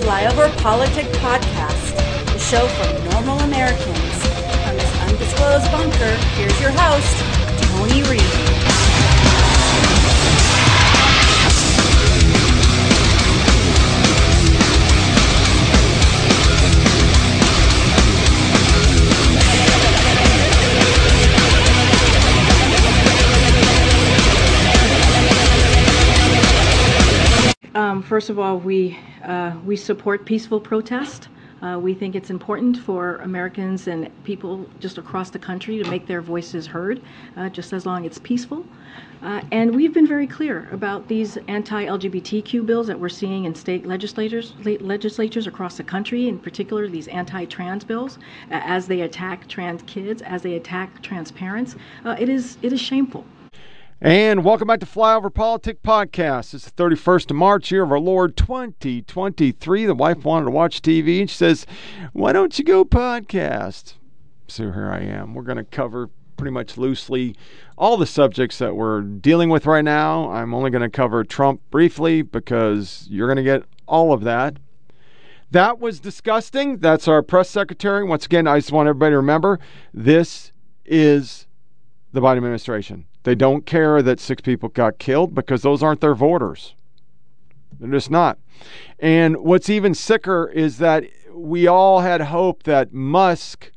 Flyover PolitiK Podcast, the show for normal Americans. From this undisclosed bunker, here's your host, Tony Reed. Um, first of all, we uh, we support peaceful protest. Uh, we think it's important for Americans and people just across the country to make their voices heard, uh, just as long as it's peaceful. Uh, and we've been very clear about these anti-LGBTQ bills that we're seeing in state legislators le- legislatures across the country, in particular these anti-trans bills, as they attack trans kids, as they attack trans parents. Uh, it is it is shameful. And welcome back to Flyover PolitiK Podcast. It's the 31st of March, year of our Lord 2023. The wife wanted to watch TV and she says, Why don't you go podcast? So here I am. We're going to cover pretty much loosely all the subjects that we're dealing with right now. I'm only going to cover Trump briefly because you're going to get all of that. That was disgusting. That's our press secretary. Once again, I just want everybody to remember this is the Biden administration. They don't care that six people got killed because those aren't their voters. They're just not. And what's even sicker is that we all had hope that Musk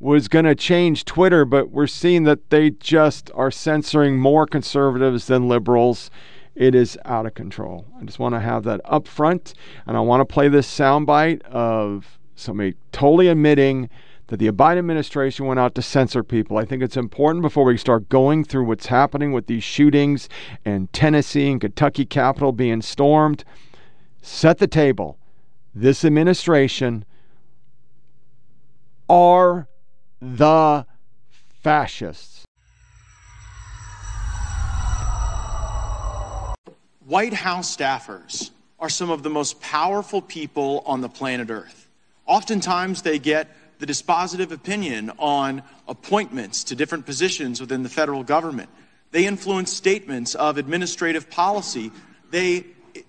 was going to change Twitter, but we're seeing that they just are censoring more conservatives than liberals. It is out of control. I just want to have that up front, and I want to play this soundbite of somebody totally admitting that the Biden administration went out to censor people. I think it's important before we start going through what's happening with these shootings and Tennessee and Kentucky Capitol being stormed. Set the table. This administration are the fascists. White House staffers are some of the most powerful people on the planet Earth. Oftentimes, they get the dispositive opinion on appointments to different positions within the federal government. They influence statements of administrative policy. They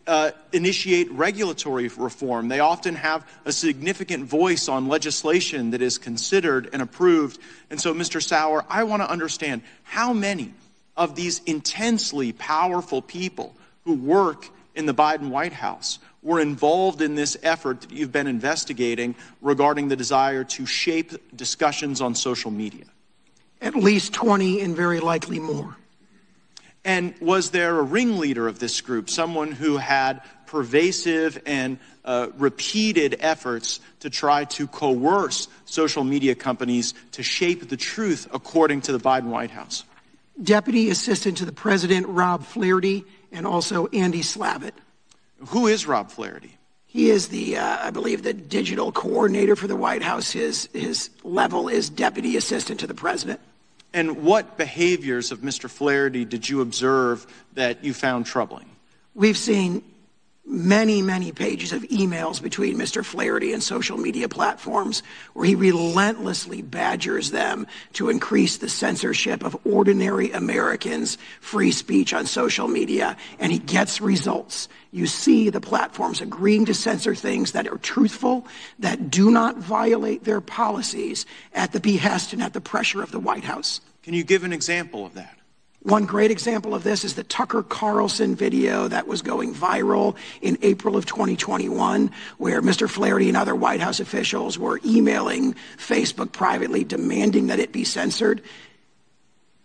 uh, initiate regulatory reform. They often have a significant voice on legislation that is considered and approved. And so, Mr. Sauer, I want to understand how many of these intensely powerful people who work in the Biden White House were involved in this effort that you've been investigating regarding the desire to shape discussions on social media? At least 20 and very likely more. And was there a ringleader of this group, someone who had pervasive and uh, repeated efforts to try to coerce social media companies to shape the truth according to the Biden White House? Deputy Assistant to the President Rob Flaherty and also Andy Slavitt. Who is Rob Flaherty? He is the, uh, I believe, the digital coordinator for the White House. His, his level is Deputy Assistant to the President. And what behaviors of Mr. Flaherty did you observe that you found troubling? We've seen many, many pages of emails between Mr. Flaherty and social media platforms where he relentlessly badgers them to increase the censorship of ordinary Americans' free speech on social media, and he gets results. You see the platforms agreeing to censor things that are truthful, that do not violate their policies at the behest and at the pressure of the White House. Can you give an example of that? One great example of this is the Tucker Carlson video that was going viral in April of 2021, where Mr. Flaherty and other White House officials were emailing Facebook privately demanding that it be censored.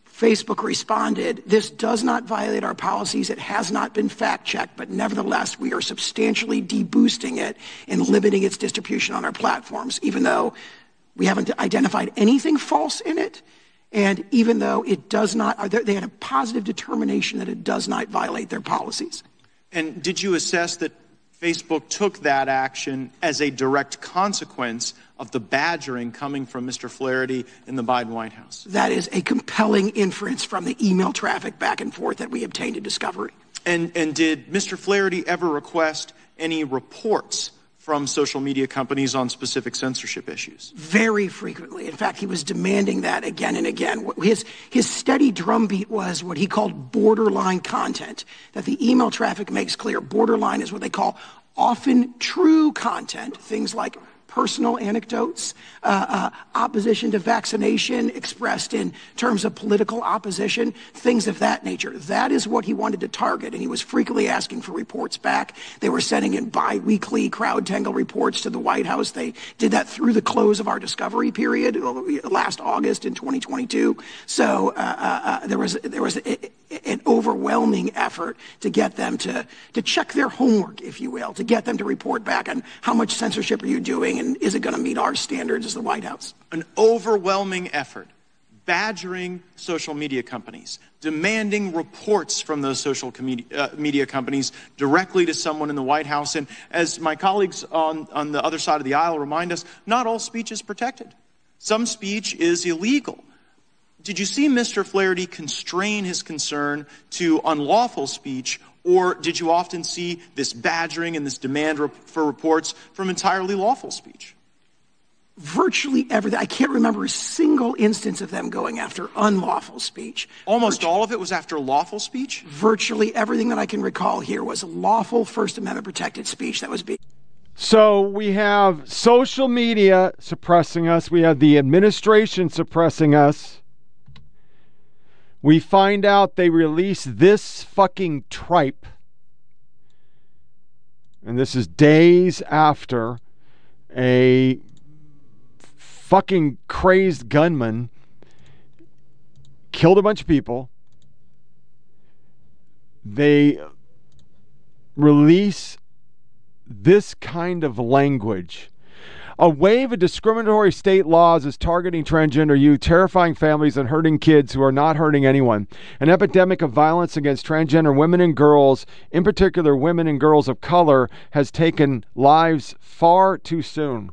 Facebook responded, This does not violate our policies. It has not been fact checked, but nevertheless, we are substantially deboosting it and limiting its distribution on our platforms, even though we haven't identified anything false in it. And even though it does not, they had a positive determination that it does not violate their policies. And did you assess that Facebook took that action as a direct consequence of the badgering coming from Mr. Flaherty in the Biden White House? That is a compelling inference from the email traffic back and forth that we obtained in discovery. And, and did Mr. Flaherty ever request any reports from social media companies on specific censorship issues? Very frequently. In fact, he was demanding that again and again. His, his steady drumbeat was what he called borderline content, that the email traffic makes clear. Borderline is what they call often true content, things like personal anecdotes, uh, uh, opposition to vaccination expressed in terms of political opposition, things of that nature. That is what he wanted to target, and he was frequently asking for reports back. They were sending in biweekly CrowdTangle reports to the White House. They did that through the close of our discovery period uh, last August in 2022. So uh, uh, uh, there was there was. A, an overwhelming effort to get them to, to check their homework, if you will, to get them to report back on how much censorship are you doing and is it going to meet our standards as the White House? An overwhelming effort badgering social media companies, demanding reports from those social uh, media companies directly to someone in the White House. And as my colleagues on, on the other side of the aisle remind us, not all speech is protected. Some speech is illegal. Did you see Mr. Flaherty constrain his concern to unlawful speech, or did you often see this badgering and this demand for reports from entirely lawful speech? Virtually everything. I can't remember a single instance of them going after unlawful speech. Almost Virtu- all of it was after lawful speech? Virtually everything that I can recall here was lawful First Amendment protected speech that was being. So we have social media suppressing us, we have the administration suppressing us we find out they release this fucking tripe. And this is days after a fucking crazed gunman killed a bunch of people. They release this kind of language a wave of discriminatory state laws is targeting transgender youth, terrifying families and hurting kids who are not hurting anyone. An epidemic of violence against transgender women and girls, in particular women and girls of color, has taken lives far too soon.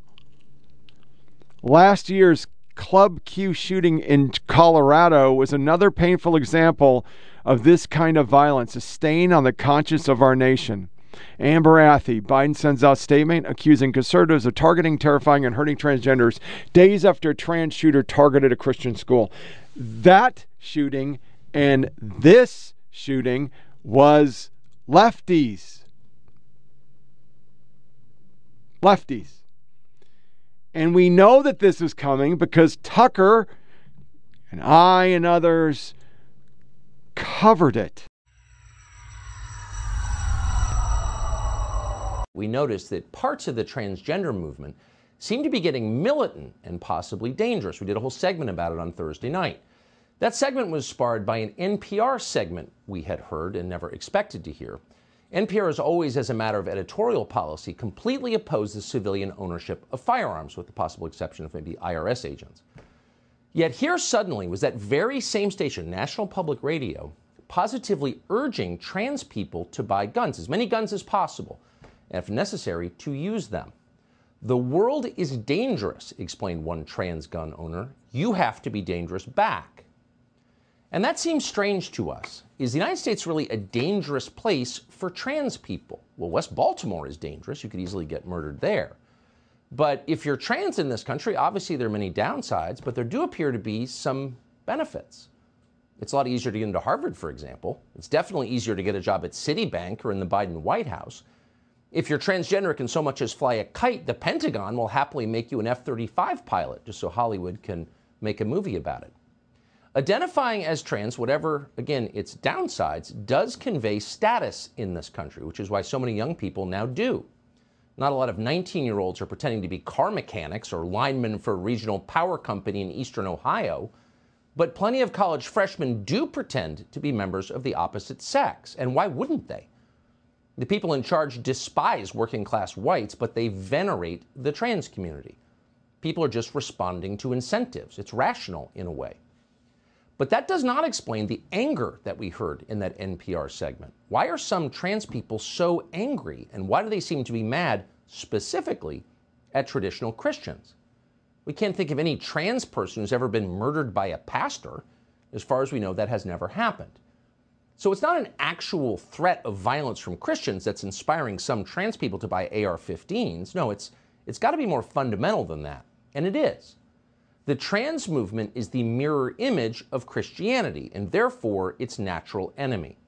Last year's Club Q shooting in Colorado was another painful example of this kind of violence, a stain on the conscience of our nation. Amber Athey. Biden sends out statement accusing conservatives of targeting, terrifying, and hurting transgenders days after a trans shooter targeted a Christian school. That shooting and this shooting was lefties. Lefties. And we know that this is coming because Tucker and I and others covered it. We noticed that parts of the transgender movement seem to be getting militant and possibly dangerous. We did a whole segment about it on Thursday night. That segment was sparred by an NPR segment we had heard and never expected to hear. NPR has always, as a matter of editorial policy, completely opposed the civilian ownership of firearms, with the possible exception of maybe IRS agents. Yet here suddenly was that very same station, National Public Radio, positively urging trans people to buy guns, as many guns as possible, and if necessary, to use them. The world is dangerous, explained one trans gun owner. You have to be dangerous back. And that seems strange to us. Is the United States really a dangerous place for trans people? Well, West Baltimore is dangerous. You could easily get murdered there. But if you're trans in this country, obviously there are many downsides, but there do appear to be some benefits. It's a lot easier to get into Harvard, for example. It's definitely easier to get a job at Citibank or in the Biden White House. If you're transgender can so much as fly a kite, the Pentagon will happily make you an F 35 pilot just so Hollywood can make a movie about it. Identifying as trans, whatever, again, its downsides, does convey status in this country, which is why so many young people now do. Not a lot of 19 year olds are pretending to be car mechanics or linemen for a regional power company in eastern Ohio, but plenty of college freshmen do pretend to be members of the opposite sex. And why wouldn't they? The people in charge despise working class whites, but they venerate the trans community. People are just responding to incentives. It's rational in a way. But that does not explain the anger that we heard in that NPR segment. Why are some trans people so angry, and why do they seem to be mad specifically at traditional Christians? We can't think of any trans person who's ever been murdered by a pastor. As far as we know, that has never happened. So it's not an actual threat of violence from Christians that's inspiring some trans people to buy AR 15s. No, it's, it's got to be more fundamental than that. And it is. The trans movement is the mirror image of Christianity and therefore its natural enemy.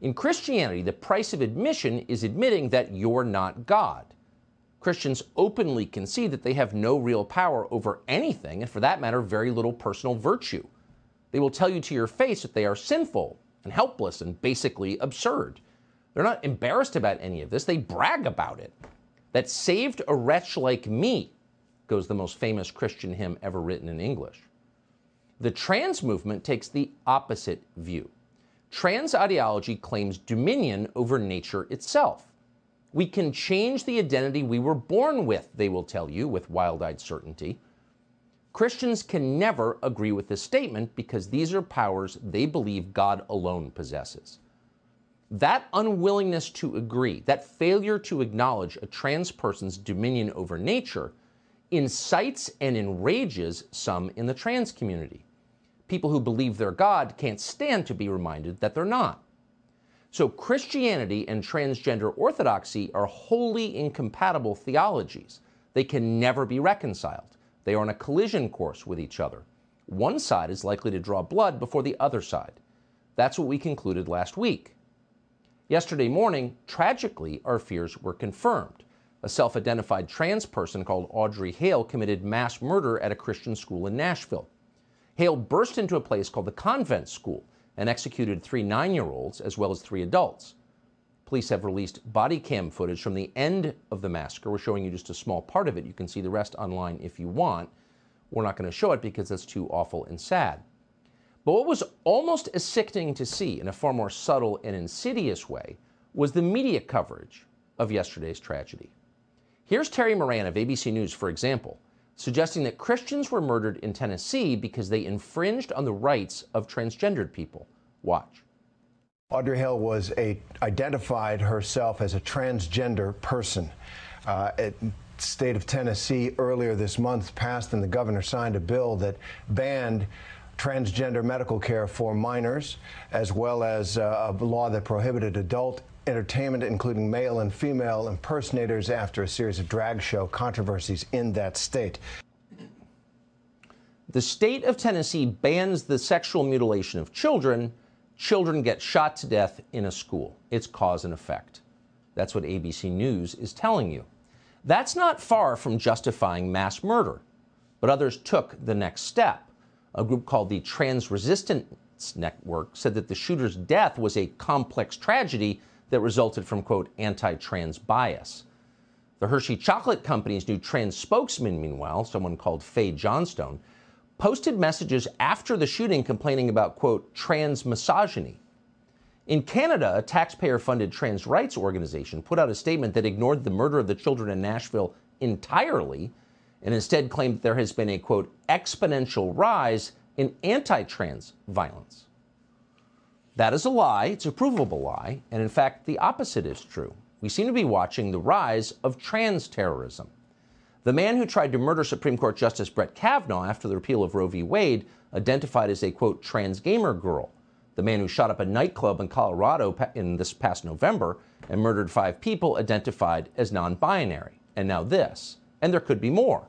In Christianity, the price of admission is admitting that you're not God. Christians openly concede that they have no real power over anything, and for that matter, very little personal virtue. They will tell you to your face that they are sinful and helpless and basically absurd. They're not embarrassed about any of this, they brag about it. That saved a wretch like me, goes the most famous Christian hymn ever written in English. The trans movement takes the opposite view. Trans ideology claims dominion over nature itself. We can change the identity we were born with, they will tell you with wild eyed certainty. Christians can never agree with this statement because these are powers they believe God alone possesses. That unwillingness to agree, that failure to acknowledge a trans person's dominion over nature, incites and enrages some in the trans community. People who believe they're God can't stand to be reminded that they're not. So, Christianity and transgender orthodoxy are wholly incompatible theologies. They can never be reconciled. They are on a collision course with each other. One side is likely to draw blood before the other side. That's what we concluded last week. Yesterday morning, tragically, our fears were confirmed. A self identified trans person called Audrey Hale committed mass murder at a Christian school in Nashville. Hale burst into a place called the Covenant School and executed three nine year olds as well as three adults. Police have released body cam footage from the end of the massacre. We're showing you just a small part of it. You can see the rest online if you want. We're not going to show it because that's too awful and sad. But what was almost as sickening to see in a far more subtle and insidious way was the media coverage of yesterday's tragedy. Here's Terry Moran of ABC News, for example, suggesting that Christians were murdered in Tennessee because they infringed on the rights of transgendered people. Watch. Audrey Hale was a, identified herself as a transgender person. Uh, state of Tennessee earlier this month passed and the governor signed a bill that banned transgender medical care for minors, as well as uh, a law that prohibited adult entertainment, including male and female impersonators, after a series of drag show controversies in that state. The state of Tennessee bans the sexual mutilation of children. Children get shot to death in a school. It's cause and effect. That's what ABC News is telling you. That's not far from justifying mass murder, but others took the next step. A group called the Trans Resistance Network said that the shooter's death was a complex tragedy that resulted from, quote, anti trans bias. The Hershey Chocolate Company's new trans spokesman, meanwhile, someone called Fae Johnstone, posted messages after the shooting complaining about, quote, trans misogyny. In Canada, a taxpayer funded trans rights organization put out a statement that ignored the murder of the children in Nashville entirely and instead claimed there has been a, quote, exponential rise in anti trans violence. That is a lie. It's a provable lie. And in fact, the opposite is true. We seem to be watching the rise of trans terrorism. The man who tried to murder Supreme Court Justice Brett Kavanaugh after the repeal of Roe v. Wade, identified as a quote, trans gamer girl. The man who shot up a nightclub in Colorado in this past November and murdered five people, identified as non binary. And now this. And there could be more.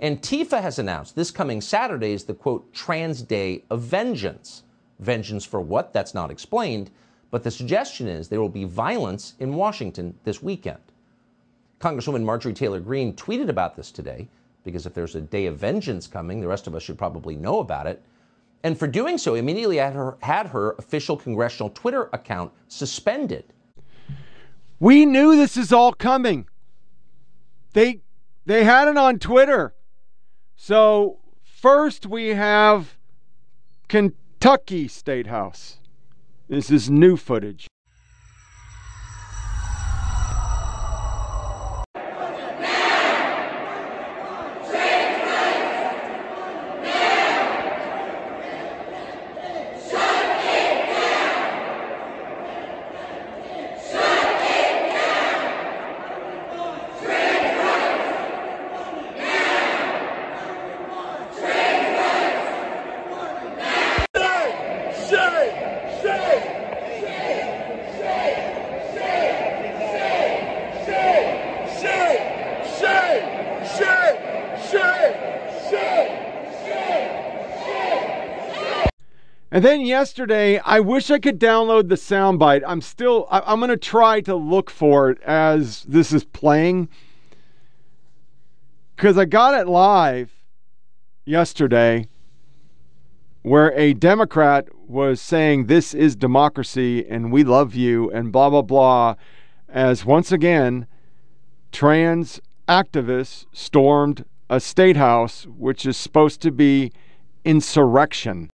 Antifa has announced this coming Saturday is the quote, trans day of vengeance. Vengeance for what? That's not explained. But the suggestion is there will be violence in Washington this weekend. Congresswoman Marjorie Taylor Greene tweeted about this today because if there's a day of vengeance coming, the rest of us should probably know about it. And for doing so, immediately had her, had her official congressional Twitter account suspended. We knew this is all coming. They they had it on Twitter. So first we have Kentucky State House. This is new footage. Then yesterday, I wish I could download the soundbite. I'm still, I, I'm going to try to look for it as this is playing. Because I got it live yesterday where a Democrat was saying, This is democracy and we love you, and blah, blah, blah, as once again, trans activists stormed a state house, which is supposed to be insurrection.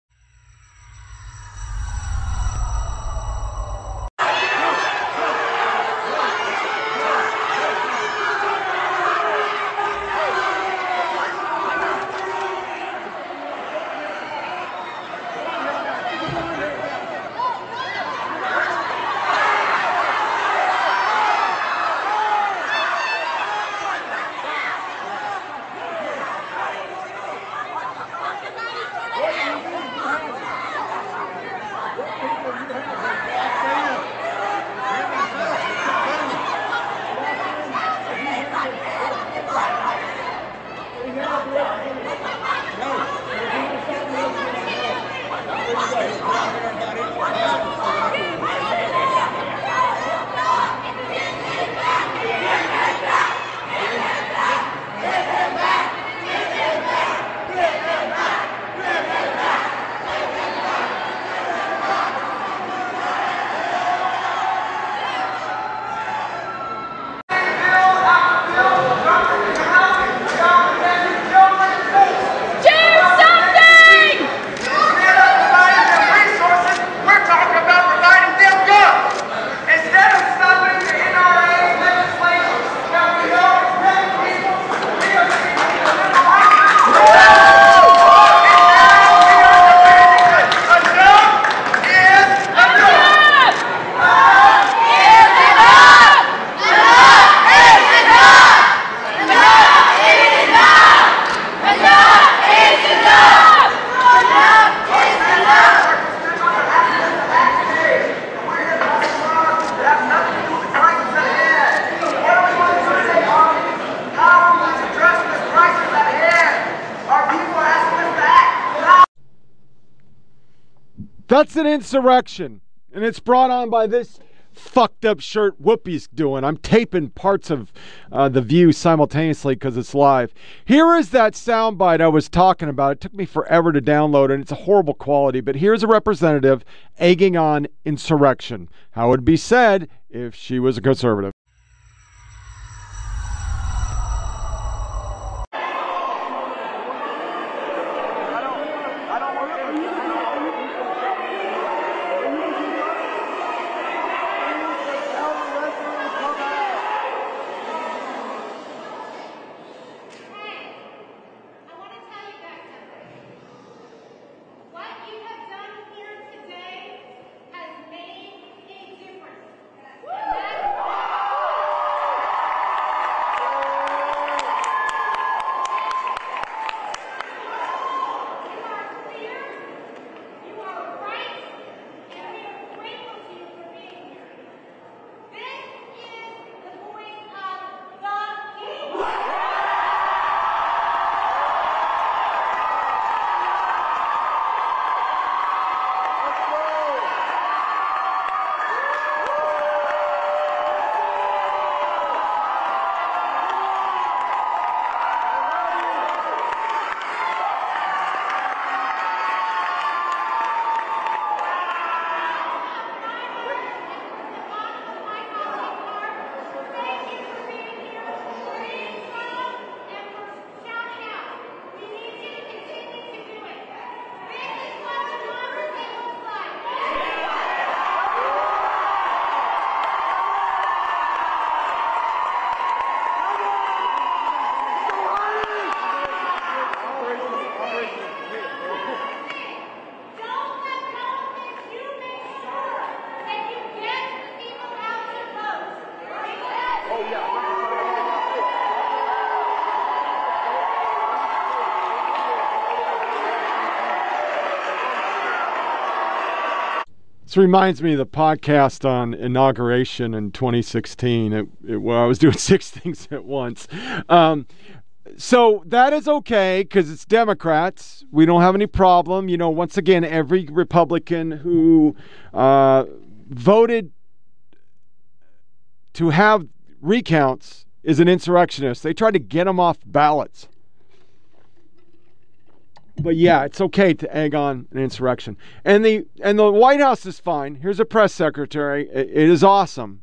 Insurrection. And it's brought on by this fucked up shirt Whoopi's doing. I'm taping parts of uh, the view simultaneously because it's live. Here is that soundbite I was talking about. It took me forever to download, and it's a horrible quality. But here's a representative egging on insurrection. How would be said if she was a conservative. Reminds me of the podcast on inauguration in 2016, it, it, where I was doing six things at once. Um, so that is okay because it's Democrats. We don't have any problem. You know, once again, every Republican who uh, voted to have recounts is an insurrectionist. They tried to get them off ballots. But yeah, it's okay to egg on an insurrection. And the and the White House is fine. Here's a press secretary. it, it is awesome.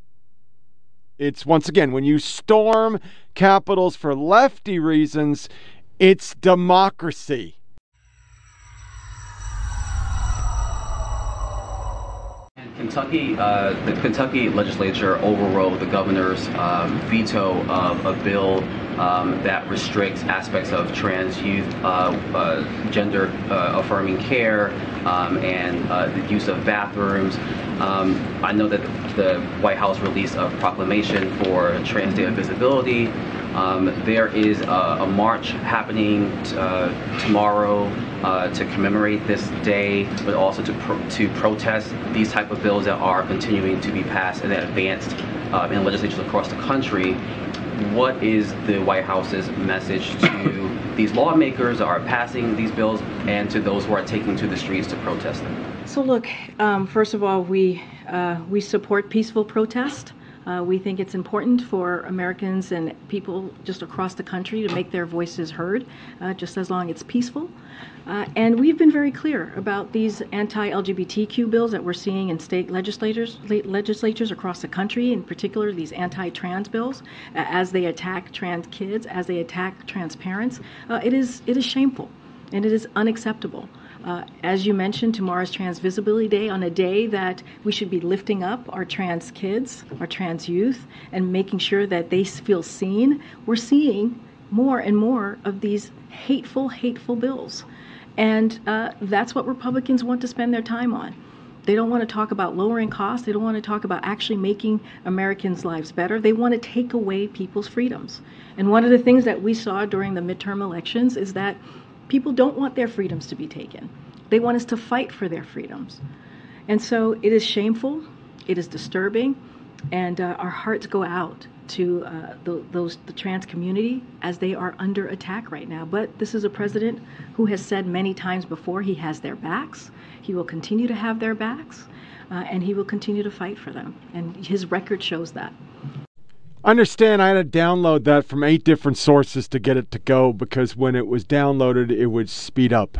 It's once again when you storm capitals for lefty reasons, it's democracy. Kentucky, uh, the Kentucky legislature overrode the governor's um, veto of a bill um, that restricts aspects of trans youth uh, uh, gender uh, affirming care um, and the use of bathrooms. Um, I know that the White House released a proclamation for Trans Day of Visibility. Um, there is a, a march happening uh, tomorrow uh, to commemorate this day, but also to pro- to protest these type of bills that are continuing to be passed and advanced uh, in legislatures across the country. What is the White House's message to these lawmakers that are passing these bills and to those who are taking to the streets to protest them? So look, um, first of all, we uh, we support peaceful protest. Uh, we think it's important for Americans and people just across the country to make their voices heard, uh, just as long as it's peaceful. Uh, and we've been very clear about these anti-LGBTQ bills that we're seeing in state legislators, legislatures across the country, in particular these anti-trans bills, as they attack trans kids, as they attack trans parents. Uh, it is it is shameful, and it is unacceptable. Uh, as you mentioned, tomorrow's Trans Visibility Day, on a day that we should be lifting up our trans kids, our trans youth, and making sure that they feel seen. We're seeing more and more of these hateful, hateful bills. And uh, that's what Republicans want to spend their time on. They don't want to talk about lowering costs. They don't want to talk about actually making Americans' lives better. They want to take away people's freedoms. And one of the things that we saw during the midterm elections is that people don't want their freedoms to be taken. They want us to fight for their freedoms. And so it is shameful, it is disturbing, and uh, our hearts go out to uh, the, those the trans community as they are under attack right now. But this is a president who has said many times before he has their backs. He will continue to have their backs, uh, and he will continue to fight for them. And his record shows that. Understand, I had to download that from eight different sources to get it to go because when it was downloaded, it would speed up.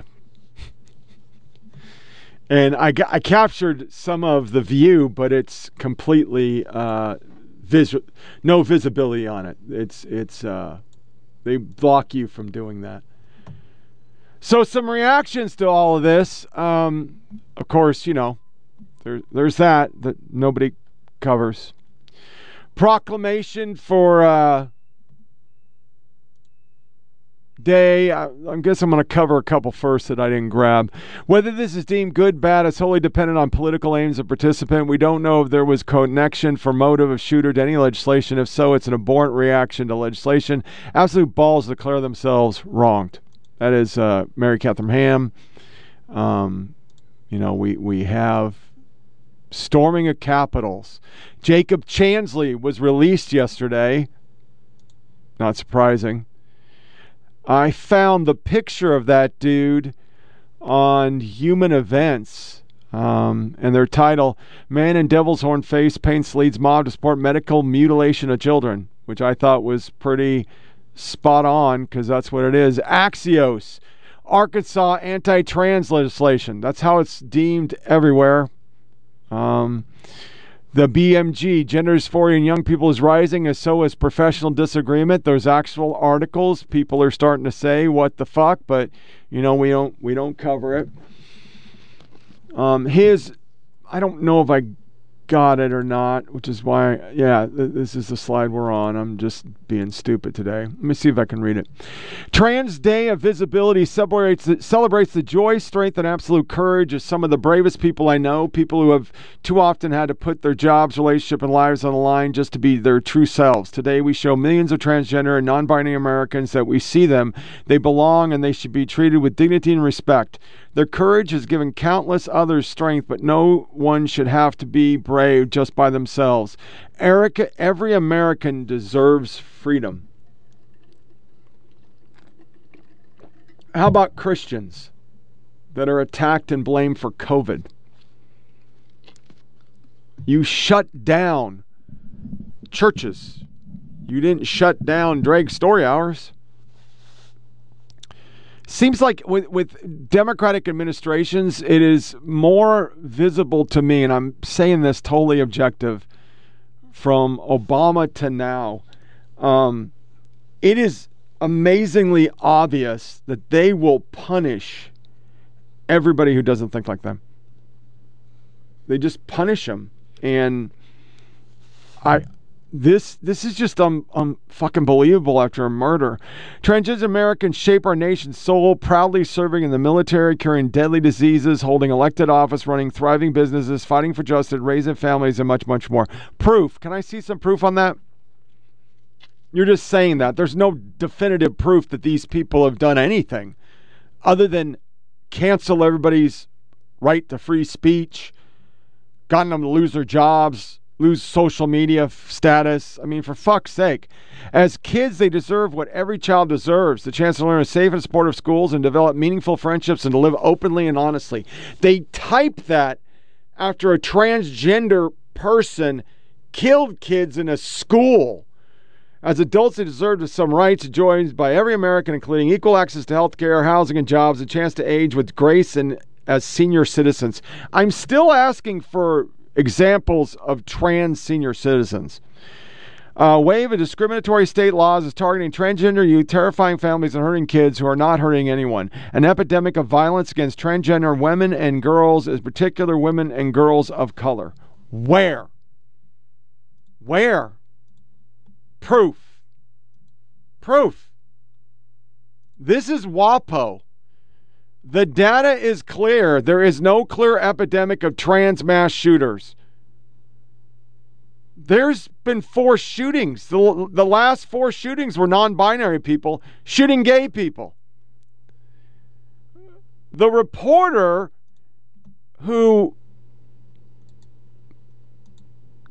and I, I captured some of the view, but it's completely uh, vis- no visibility on it. It's it's uh, they block you from doing that. So some reactions to all of this. Um, of course, you know, there, there's that that nobody covers proclamation for uh, day. I, I guess I'm going to cover a couple first that I didn't grab. Whether this is deemed good, bad, is wholly dependent on political aims of participant. We don't know if there was connection for motive of shooter to any legislation. If so, it's an abhorrent reaction to legislation. Absolute balls declare themselves wronged. That is uh, Mary Catherine Ham. Um, you know, we we have storming of capitals. Jacob Chansley was released yesterday. Not surprising. I found the picture of that dude on Human Events. Um, and their title, Man in Devil's Horn Face Paints Leads Mob to Support Medical Mutilation of Children, which I thought was pretty spot on because that's what it is. Axios, Arkansas anti trans legislation. That's how it's deemed everywhere. Um, the BMJ, gender dysphoria in young people, is rising, as so is professional disagreement. There's actual articles. People are starting to say, "What the fuck?" But you know, we don't we don't cover it. Um, his, I don't know if I got it or not, which is why, yeah, th- this is the slide we're on. I'm just being stupid today. Let me see if I can read it. Trans Day of Visibility celebrates the, celebrates the joy, strength, and absolute courage of some of the bravest people I know, people who have too often had to put their jobs, relationship, and lives on the line just to be their true selves. Today, we show millions of transgender and non binary Americans that we see them, they belong, and they should be treated with dignity and respect. Their courage has given countless others strength, but no one should have to be brave just by themselves. Erica, every American deserves freedom. How about Christians that are attacked and blamed for COVID? You shut down churches. You didn't shut down drag story hours. Seems like with, with Democratic administrations, it is more visible to me, and I'm saying this totally objective from Obama to now. Um, it is amazingly obvious that they will punish everybody who doesn't think like them. They just punish them, and I this this is just um, um fucking believable after a murder. Transgender Americans shape our nation's soul, proudly serving in the military, curing deadly diseases, holding elected office, running thriving businesses, fighting for justice, raising families, and much, much more. Proof. Can I see some proof on that? You're just saying that. There's no definitive proof that these people have done anything other than cancel everybody's right to free speech, gotten them to lose their jobs, lose social media status. I mean, for fuck's sake. As kids, they deserve what every child deserves the chance to learn in safe and supportive schools and develop meaningful friendships and to live openly and honestly. They type that after a transgender person killed kids in a school. As adults, they deserve some rights enjoyed by every American, including equal access to health care, housing, and jobs, a chance to age with grace and as senior citizens. I'm still asking for examples of trans senior citizens. A wave of discriminatory state laws is targeting transgender youth, terrifying families, and hurting kids who are not hurting anyone. An epidemic of violence against transgender women and girls, is particular women and girls of color. Where? Where? Proof. Proof. This is WAPO. The data is clear. There is no clear epidemic of trans mass shooters. There's been four shootings. The, the last four shootings were non binary people shooting gay people. The reporter who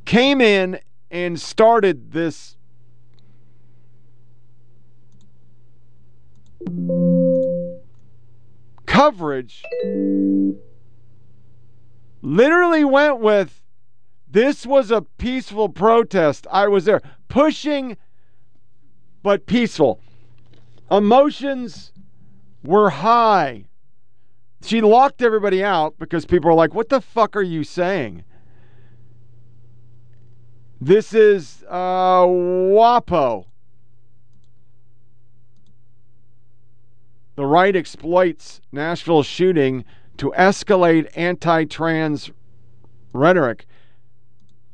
came in and started this coverage literally went with this was a peaceful protest. I was there pushing but peaceful. Emotions were high. She locked everybody out because people were like, What the fuck are you saying? This is uh, WAPO. The right exploits Nashville shooting to escalate anti trans rhetoric.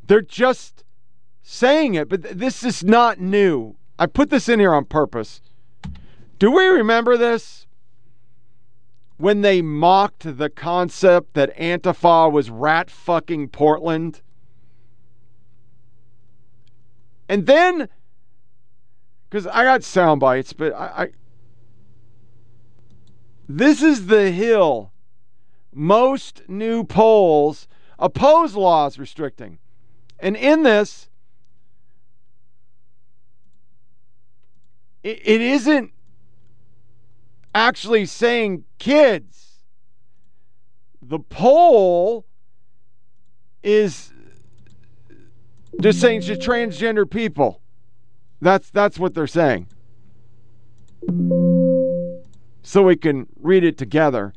They're just saying it, but this is not new. I put this in here on purpose. Do we remember this? When they mocked the concept that Antifa was rat fucking Portland? And then, because I got sound bites, but I, I this is the hill most new polls oppose laws restricting. And in this, it, isn't actually saying kids. The poll is just saying to transgender people. That's that's what they're saying so we can read it together.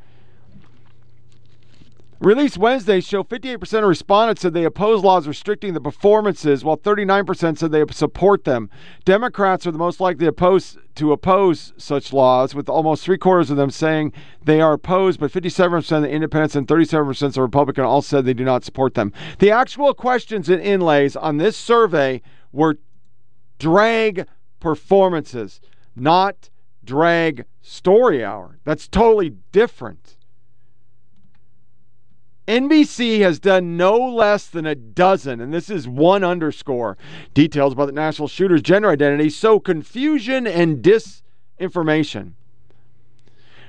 Released Wednesday show 58% of respondents said they oppose laws restricting the performances, while 39% said they support them. Democrats are the most likely oppose, to oppose such laws, with almost three quarters of them saying they are opposed, but 57% of the independents and 37% of the Republican all said they do not support them. The actual questions and inlays on this survey were drag performances, not drag story hour. That's totally different. NBC has done no less than a dozen, and this is one underscore, details about the Nashville shooter's gender identity, sow confusion and disinformation.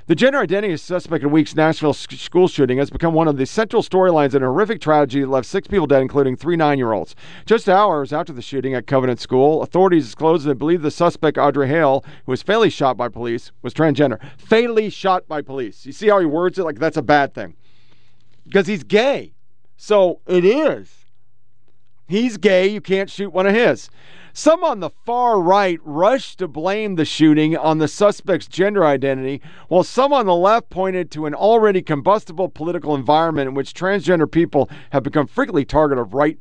The gender identity suspect in week's Nashville school shooting has become one of the central storylines in a horrific tragedy that left six people dead, including three nine year olds. Just hours after the shooting at Covenant School, authorities disclosed that they believe the suspect, Audrey Hale, who was fatally shot by police, was transgender. Fatally shot by police. You see how he words it like that's a bad thing? Because he's gay. So it is. He's gay. You can't shoot one of his. Some on the far right rushed to blame the shooting on the suspect's gender identity, while some on the left pointed to an already combustible political environment in which transgender people have become frequently target of right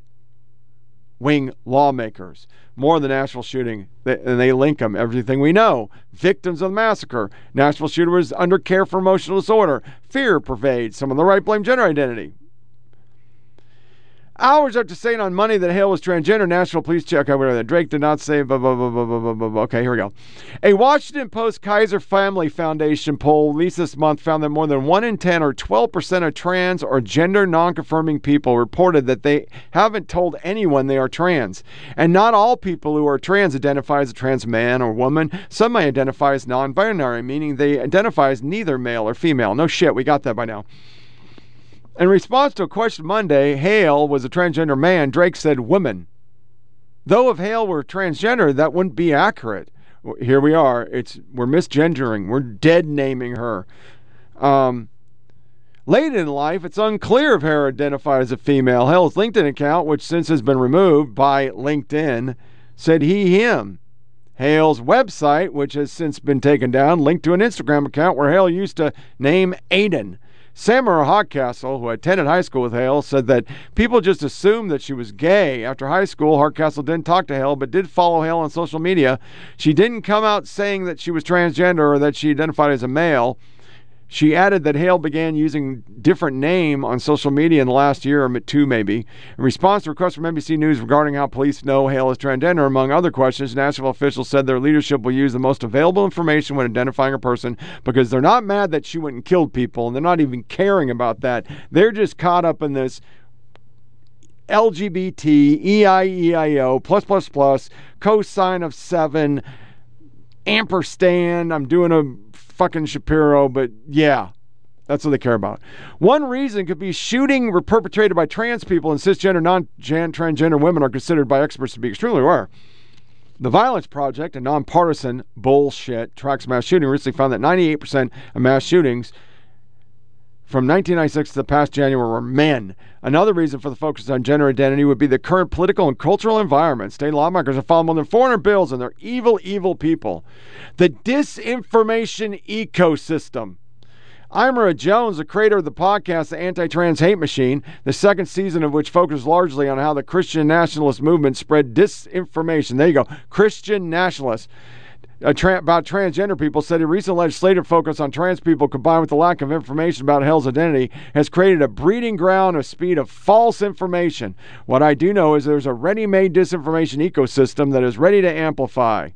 wing lawmakers. More on the Nashville shooting, and they link them. Everything we know. Victims of the massacre. Nashville shooter was under care for emotional disorder. Fear pervades. Some on the right blame gender identity. Hours after saying on Monday that Hale was transgender, Nashville police check over that. Drake did not say blah, blah, blah, blah, blah, blah, blah. Okay, here we go. A Washington Post Kaiser Family Foundation poll released this month found that more than 1 in 10 or 12% of trans or gender non-conforming people reported that they haven't told anyone they are trans. And not all people who are trans identify as a trans man or woman. Some may identify as non-binary, meaning they identify as neither male or female. No shit, we got that by now. In response to a question Monday, Hale was a transgender man. Drake said woman. Though if Hale were transgender, that wouldn't be accurate. Here we are. It's we're misgendering. We're dead naming her. Um, late in life, it's unclear if Hale identified as a female. Hale's LinkedIn account, which since has been removed by LinkedIn, said he him. Hale's website, which has since been taken down, linked to an Instagram account where Hale used to name Aiden. Samara Hardcastle, who attended high school with Hale, said that people just assumed that she was gay. After high school, Hardcastle didn't talk to Hale, but did follow Hale on social media. She didn't come out saying that she was transgender or that she identified as a male. She added that Hale began using different name on social media in the last year or two, maybe. In response to requests from NBC News regarding how police know Hale is transgender, among other questions, national officials said their leadership will use the most available information when identifying a person because they're not mad that she went and killed people, and they're not even caring about that. They're just caught up in this LGBT, EIEIO, plus, plus, plus, cosine of seven, ampersand. I'm doing a fucking Shapiro, but yeah, that's what they care about. One reason could be shooting were perpetrated by trans people and cisgender, non transgender women are considered by experts to be extremely rare. The Violence Project, a nonpartisan bullshit tracks mass shooting, recently found that 98% of mass shootings from 1996 to the past January were men. Another reason for the focus on gender identity would be the current political and cultural environment. State lawmakers have filed more than 400 bills, and they're evil, evil people. The disinformation ecosystem. Imara Jones, the creator of the podcast The Anti Trans Hate Machine, the second season of which focuses largely on how the Christian nationalist movement spread disinformation. There you go, Christian nationalists tra- about transgender people said a recent legislative focus on trans people combined with the lack of information about Hale's identity has created a breeding ground of speed of false information. What I do know is there's a ready made disinformation ecosystem that is ready to amplify.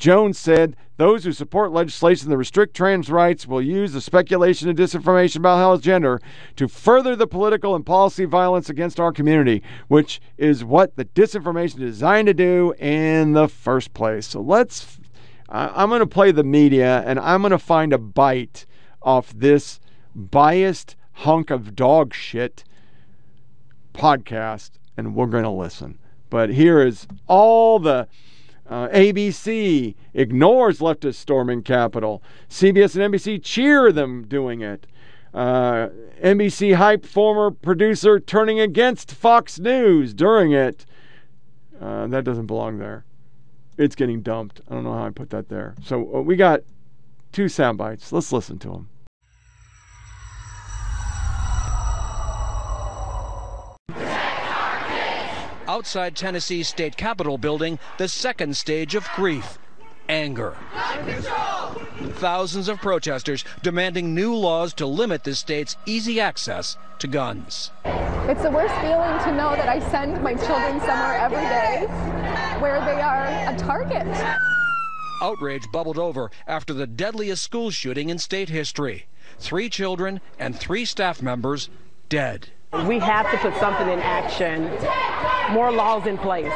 Jones said those who support legislation that restrict trans rights will use the speculation and disinformation about Hale's gender to further the political and policy violence against our community, which is what the disinformation is designed to do in the first place. So let's, I'm going to play the media and I'm going to find a bite off this biased hunk of dog shit podcast and we're going to listen. But here is all the uh, ABC ignores leftist storming Capitol. CBS and NBC cheer them doing it. Uh, NBC hype former producer turning against Fox News during it. Uh, that doesn't belong there. It's getting dumped. I don't know how I put that there. So uh, we got two sound bites. Let's listen to them. Outside Tennessee state capitol building the second stage of grief anger. Thousands of protesters demanding new laws to limit the state's easy access to guns. It's the worst feeling to know that I send my children somewhere every day where they are a target. Outrage bubbled over after the deadliest school shooting in state history. Three children and three staff members dead. We have to put something in action more laws in place.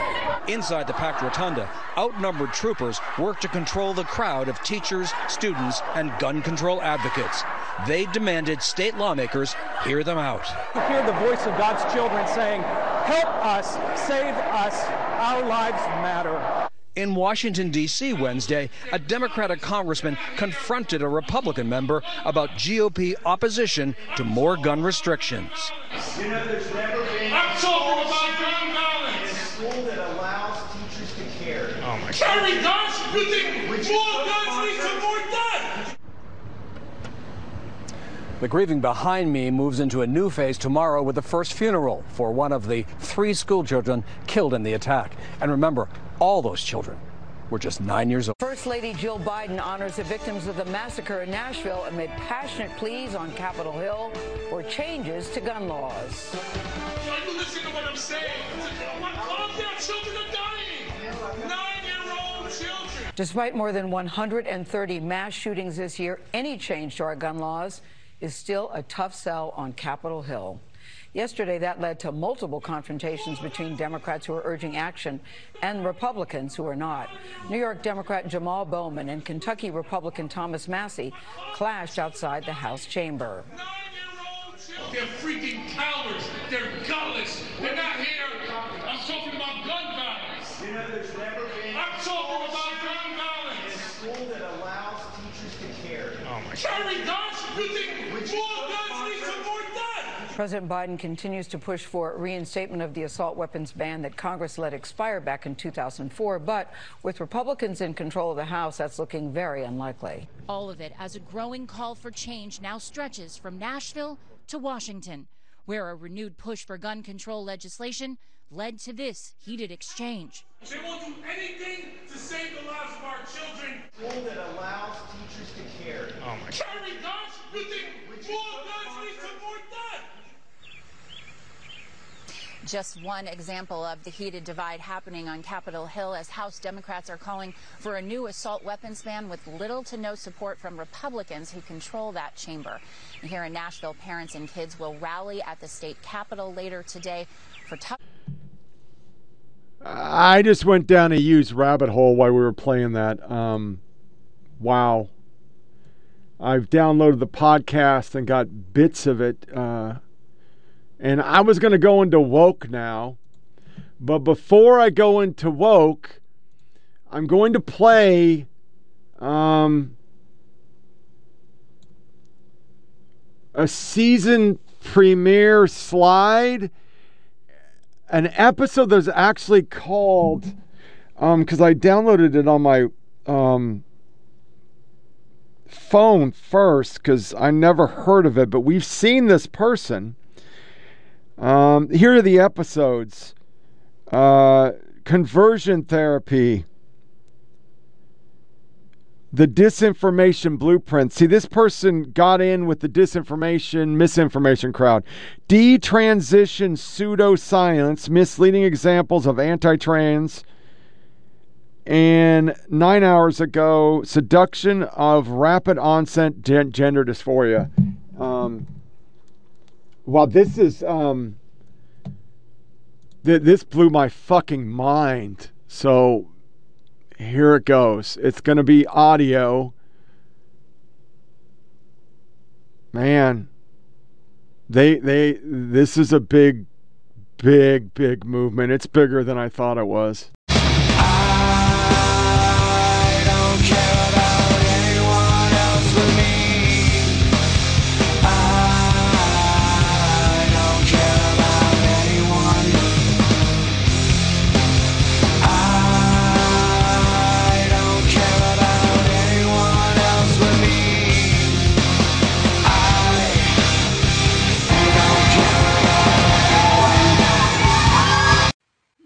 Inside the packed rotunda, outnumbered troopers work to control the crowd of teachers, students, and gun control advocates. They demanded state lawmakers hear them out. Hear the voice of God's children saying, Help us, save us, our lives matter. In Washington, D.C. Wednesday, a Democratic congressman confronted a Republican member about GOP opposition to more gun restrictions. You know, there's never been I'm talking about gun violence. In a school that allows teachers to carry. Guns? You think more guns lead to more death? The grieving behind me moves into a new phase tomorrow with the first funeral for one of the three schoolchildren killed in the attack. And remember, all those children were just nine years old. First Lady Jill Biden honors the victims of the massacre in Nashville amid passionate pleas on Capitol Hill for changes to gun laws. Are you listening to what I'm saying? Calm down, children are dying. Despite more than 130 mass shootings this year, any change to our gun laws is still a tough sell on Capitol Hill. Yesterday, that led to multiple confrontations between Democrats who are urging action and Republicans who are not. New York Democrat Jamaal Bowman and Kentucky Republican Thomas Massie clashed outside the House chamber. They're freaking cowards. They're. They're not here. Carry. My Carry guns? You think more guns lead to more death? President Biden continues to push for reinstatement of the assault weapons ban that Congress let expire back in 2004. But with Republicans in control of the House, that's looking very unlikely. All of it as a growing call for change now stretches from Nashville to Washington, where a renewed push for gun control legislation led to this heated exchange. They won't do anything to save the lives of our children. School that allows teachers to carry. Oh my Carry guns? You think more guns lead to more death? Just one example of the heated divide happening on Capitol Hill as House Democrats are calling for a new assault weapons ban with little to no support from Republicans who control that chamber. Here in Nashville, parents and kids will rally at the state capitol later today for tough. I just went down a used rabbit hole while we were playing that. Um, wow. I've downloaded the podcast and got bits of it. Uh, and I was going to go into woke now. But before I go into woke, I'm going to play um, a season premiere slide, an episode that's actually called, because um, I downloaded it on my um, phone first, because I never heard of it, but we've seen this person. Um, here are the episodes uh, Conversion Therapy, The Disinformation Blueprint. See, this person got in with the disinformation, misinformation crowd. Detransition pseudoscience, misleading examples of anti trans. And nine hours ago, seduction of rapid onset gen- gender dysphoria. Um, Wow, this is um th- this blew my fucking mind. So here it goes. It's going to be audio. Man, they they this is a big big big movement. It's bigger than I thought it was.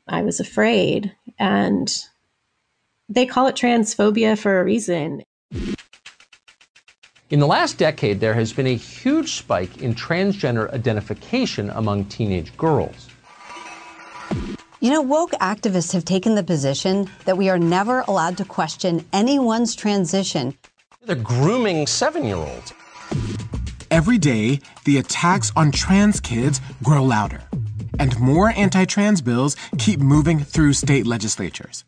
I was afraid. And they call it transphobia for a reason. In the last decade, there has been a huge spike in transgender identification among teenage girls. You know, woke activists have taken the position that we are never allowed to question anyone's transition. They're grooming seven year olds. Every day, the attacks on trans kids grow louder. And more anti trans bills keep moving through state legislatures.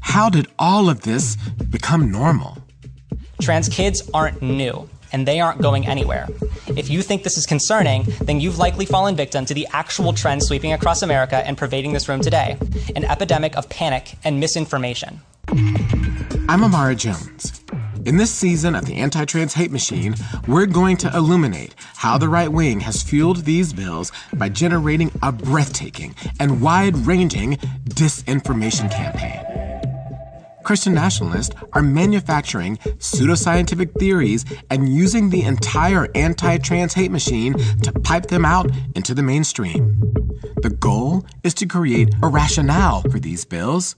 How did all of this become normal? Trans kids aren't new, and they aren't going anywhere. If you think this is concerning, then you've likely fallen victim to the actual trend sweeping across America and pervading this room today an epidemic of panic and misinformation. I'm Imara Jones. In this season of the Anti Trans Hate Machine, we're going to illuminate how the right wing has fueled these bills by generating a breathtaking and wide ranging disinformation campaign. Christian nationalists are manufacturing pseudoscientific theories and using the entire anti trans hate machine to pipe them out into the mainstream. The goal is to create a rationale for these bills.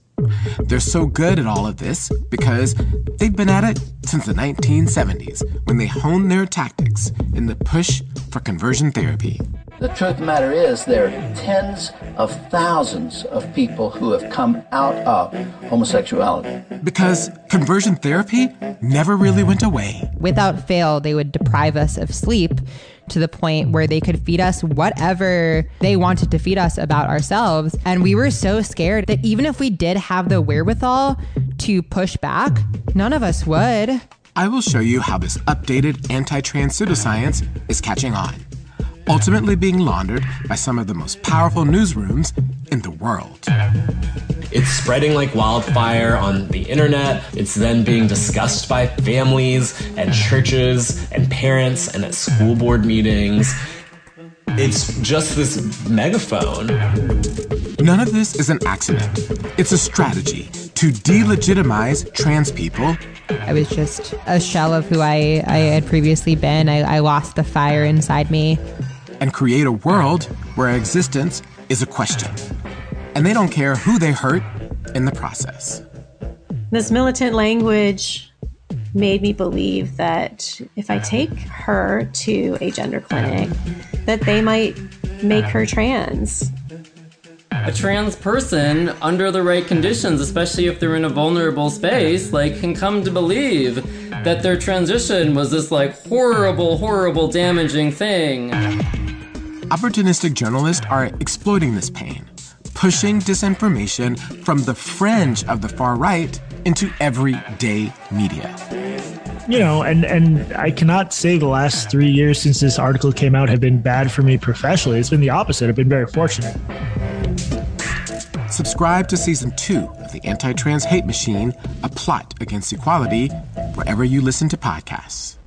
They're so good at all of this because they've been at it since the 1970s when they honed their tactics in the push for conversion therapy. The truth of the matter is, there are tens of thousands of people who have come out of homosexuality. Because conversion therapy never really went away. Without fail, they would deprive us of sleep to the point where they could feed us whatever they wanted to feed us about ourselves. And we were so scared that even if we did have the wherewithal to push back, none of us would. I will show you how this updated anti trans pseudoscience is catching on ultimately being laundered by some of the most powerful newsrooms in the world. It's spreading like wildfire on the internet. It's then being discussed by families and churches and parents and at school board meetings. It's just this megaphone. None of this is an accident. It's a strategy to delegitimize trans people. I was just a shell of who I, I had previously been. I, I lost the fire inside me and create a world where existence is a question. And they don't care who they hurt in the process. This militant language made me believe that if I take her to a gender clinic, that they might make her trans. A trans person, under the right conditions, especially if they're in a vulnerable space, like can come to believe that their transition was this like horrible, horrible, damaging thing. Opportunistic journalists are exploiting this pain, pushing disinformation from the fringe of the far right into everyday media. You know, and, and I cannot say the last three years since this article came out have been bad for me professionally. It's been the opposite. I've been very fortunate. Subscribe to season two of the Anti Trans Hate Machine, a plot against equality, wherever you listen to podcasts.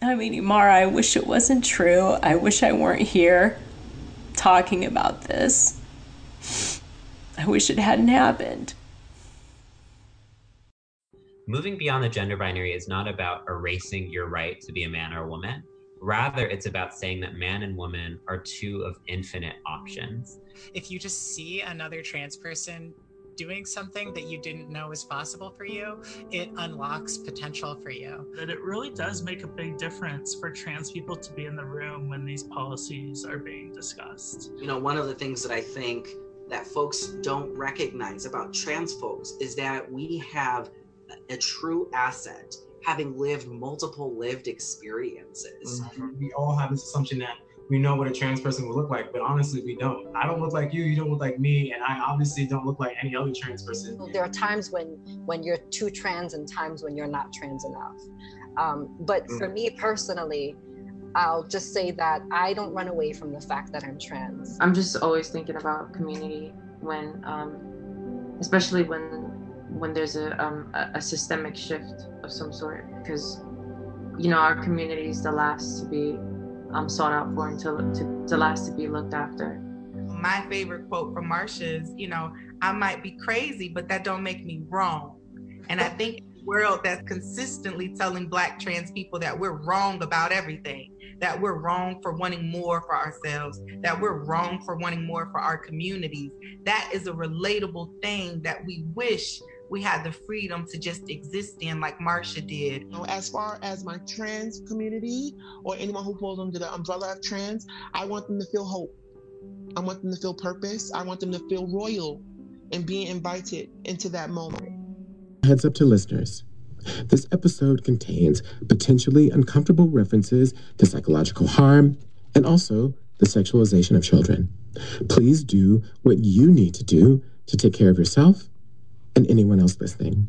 I mean, Mara, I wish it wasn't true. I wish I weren't here talking about this. I wish it hadn't happened. Moving beyond the gender binary is not about erasing your right to be a man or a woman. Rather, it's about saying that man and woman are two of infinite options. If you just see another trans person doing something that you didn't know was possible for you, it unlocks potential for you. That it really does make a big difference for trans people to be in the room when these policies are being discussed. You know, one of the things that I think that folks don't recognize about trans folks is that we have a true asset having lived multiple lived experiences. Mm-hmm. We all have this assumption that we know what a trans person would look like, but honestly, we don't. I don't look like you, you don't look like me, and I obviously don't look like any other trans person. There are times when when you're too trans and times when you're not trans enough. Um, but mm. for me personally, I'll just say that I don't run away from the fact that I'm trans. I'm just always thinking about community when, um, especially when when there's a, um, a systemic shift of some sort, because you know our community is the last to be um, sought out for and to, to last to be looked after. My favorite quote from Marsha is, you know, I might be crazy, but that don't make me wrong. And I think the world that's consistently telling black trans people that we're wrong about everything that we're wrong for wanting more for ourselves that we're wrong for wanting more for our communities that is a relatable thing that we wish we had the freedom to just exist in like Marsha did. As far as my trans community or anyone who falls under the umbrella of trans, I want them to feel hope. I want them to feel purpose. I want them to feel royal and being invited into that moment. Heads up to listeners. This episode contains potentially uncomfortable references to psychological harm and also the sexualization of children. Please do what you need to do to take care of yourself and anyone else listening.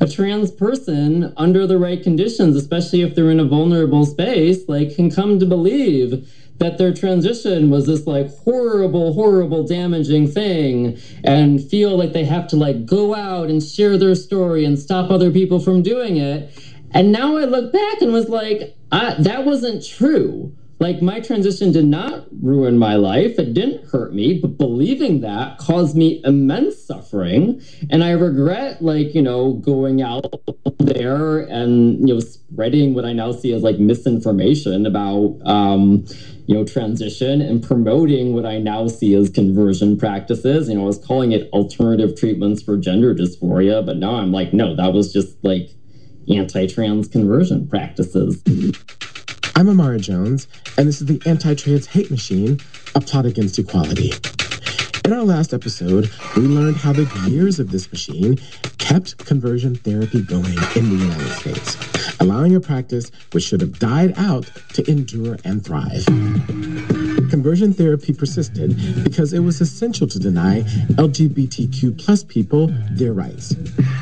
a trans person under the right conditions, especially if they're in a vulnerable space, like can come to believe that their transition was this like horrible, horrible, damaging thing and feel like they have to like go out and share their story and stop other people from doing it. And now I look back and was like, I, that wasn't true. Like my transition did not ruin my life. It didn't hurt me, but believing that caused me immense suffering. And I regret like, you know, going out there and, you know, spreading what I now see as like misinformation about um, you know, transition and promoting what I now see as conversion practices. You know, I was calling it alternative treatments for gender dysphoria, but now I'm like, no, that was just like anti-trans conversion practices. I'm Imara Jones, and this is the Anti Trans Hate Machine, a plot against equality. In our last episode, we learned how the gears of this machine kept conversion therapy going in the United States, allowing a practice which should have died out to endure and thrive. Conversion therapy persisted because it was essential to deny LGBTQ plus people their rights.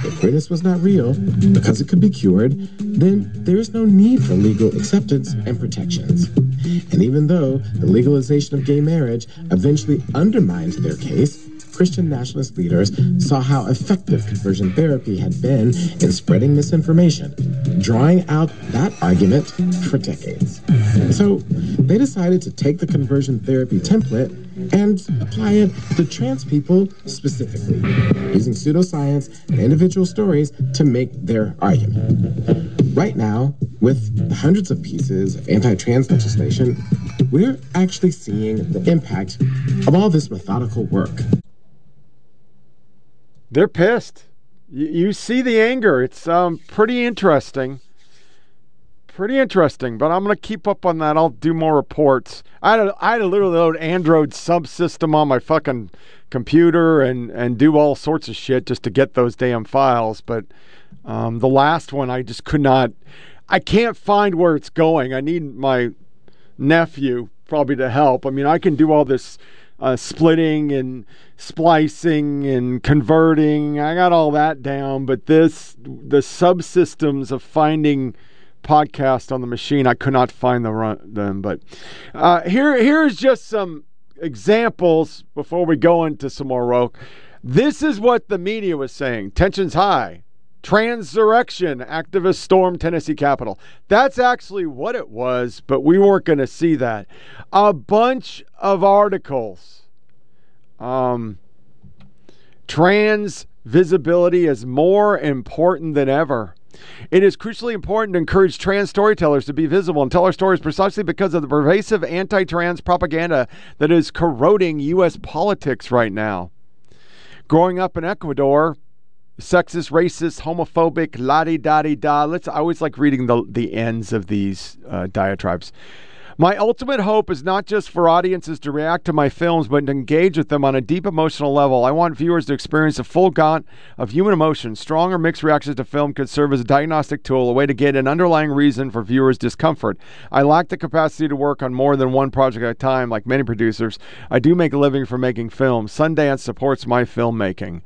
If queerness was not real, because it could be cured, then there is no need for legal acceptance and protections. And even though the legalization of gay marriage eventually undermined their case, Christian nationalist leaders saw how effective conversion therapy had been in spreading misinformation, drawing out that argument for decades. So they decided to take the conversion therapy template and apply it to trans people specifically, using pseudoscience and individual stories to make their argument. Right now, with the hundreds of pieces of anti trans legislation, we're actually seeing the impact of all this methodical work. They're pissed. You, you see the anger. It's um, pretty interesting. Pretty interesting, but I'm gonna keep up on that. I'll do more reports. I had to, I had to literally load Android subsystem on my fucking computer and and do all sorts of shit just to get those damn files. But um, the last one, I just could not. I can't find where it's going. I need my nephew probably to help. I mean, I can do all this uh, splitting and splicing and converting. I got all that down, but this the subsystems of finding podcast on the machine, I could not find the run, them. But uh, here here's just some examples before we go into some more woke. This is what the media was saying. Tensions high. Transurrection activists storm Tennessee Capitol. That's actually what it was, but we weren't going to see that. A bunch of articles. Um, trans visibility is more important than ever. It is crucially important to encourage trans storytellers to be visible and tell our stories precisely because of the pervasive anti trans propaganda that is corroding U.S. politics right now. Growing up in Ecuador, sexist, racist, homophobic, la di da di da. Let's. I always like reading the the ends of these uh, diatribes. My ultimate hope is not just for audiences to react to my films, but to engage with them on a deep emotional level. I want viewers to experience a full gaunt of human emotion. Strong or mixed reactions to film could serve as a diagnostic tool, a way to get an underlying reason for viewers' discomfort. I lack the capacity to work on more than one project at a time, like many producers. I do make a living from making films. Sundance supports my filmmaking.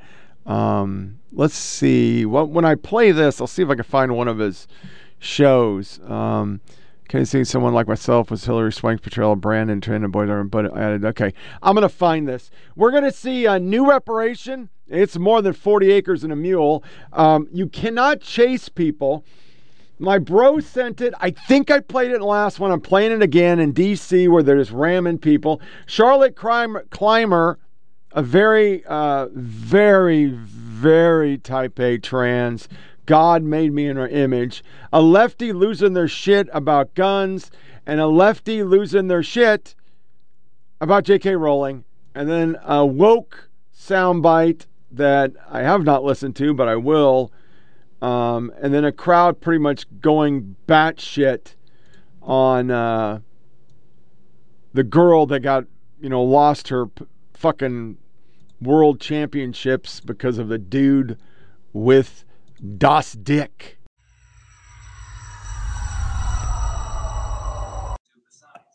Um, let's see. Well, when I play this, I'll see if I can find one of his shows. Um, can you see someone like myself was Hilary Swank's portrayal of Brandon Trent Boys but added, okay, I'm going to find this. We're going to see a new reparation. It's more than 40 acres and a mule. Um, you cannot chase people. My bro sent it. I think I played it last one. I'm playing it again in DC where they're just ramming people. Charlotte Clymer, a very, uh, very, very type A trans God made me in her image. A lefty losing their shit about guns, and a lefty losing their shit about J.K. Rowling, and then a woke soundbite that I have not listened to, but I will. Um, and then a crowd pretty much going batshit on uh, the girl that got, you know, lost her p- fucking world championships because of the dude with Das Dick.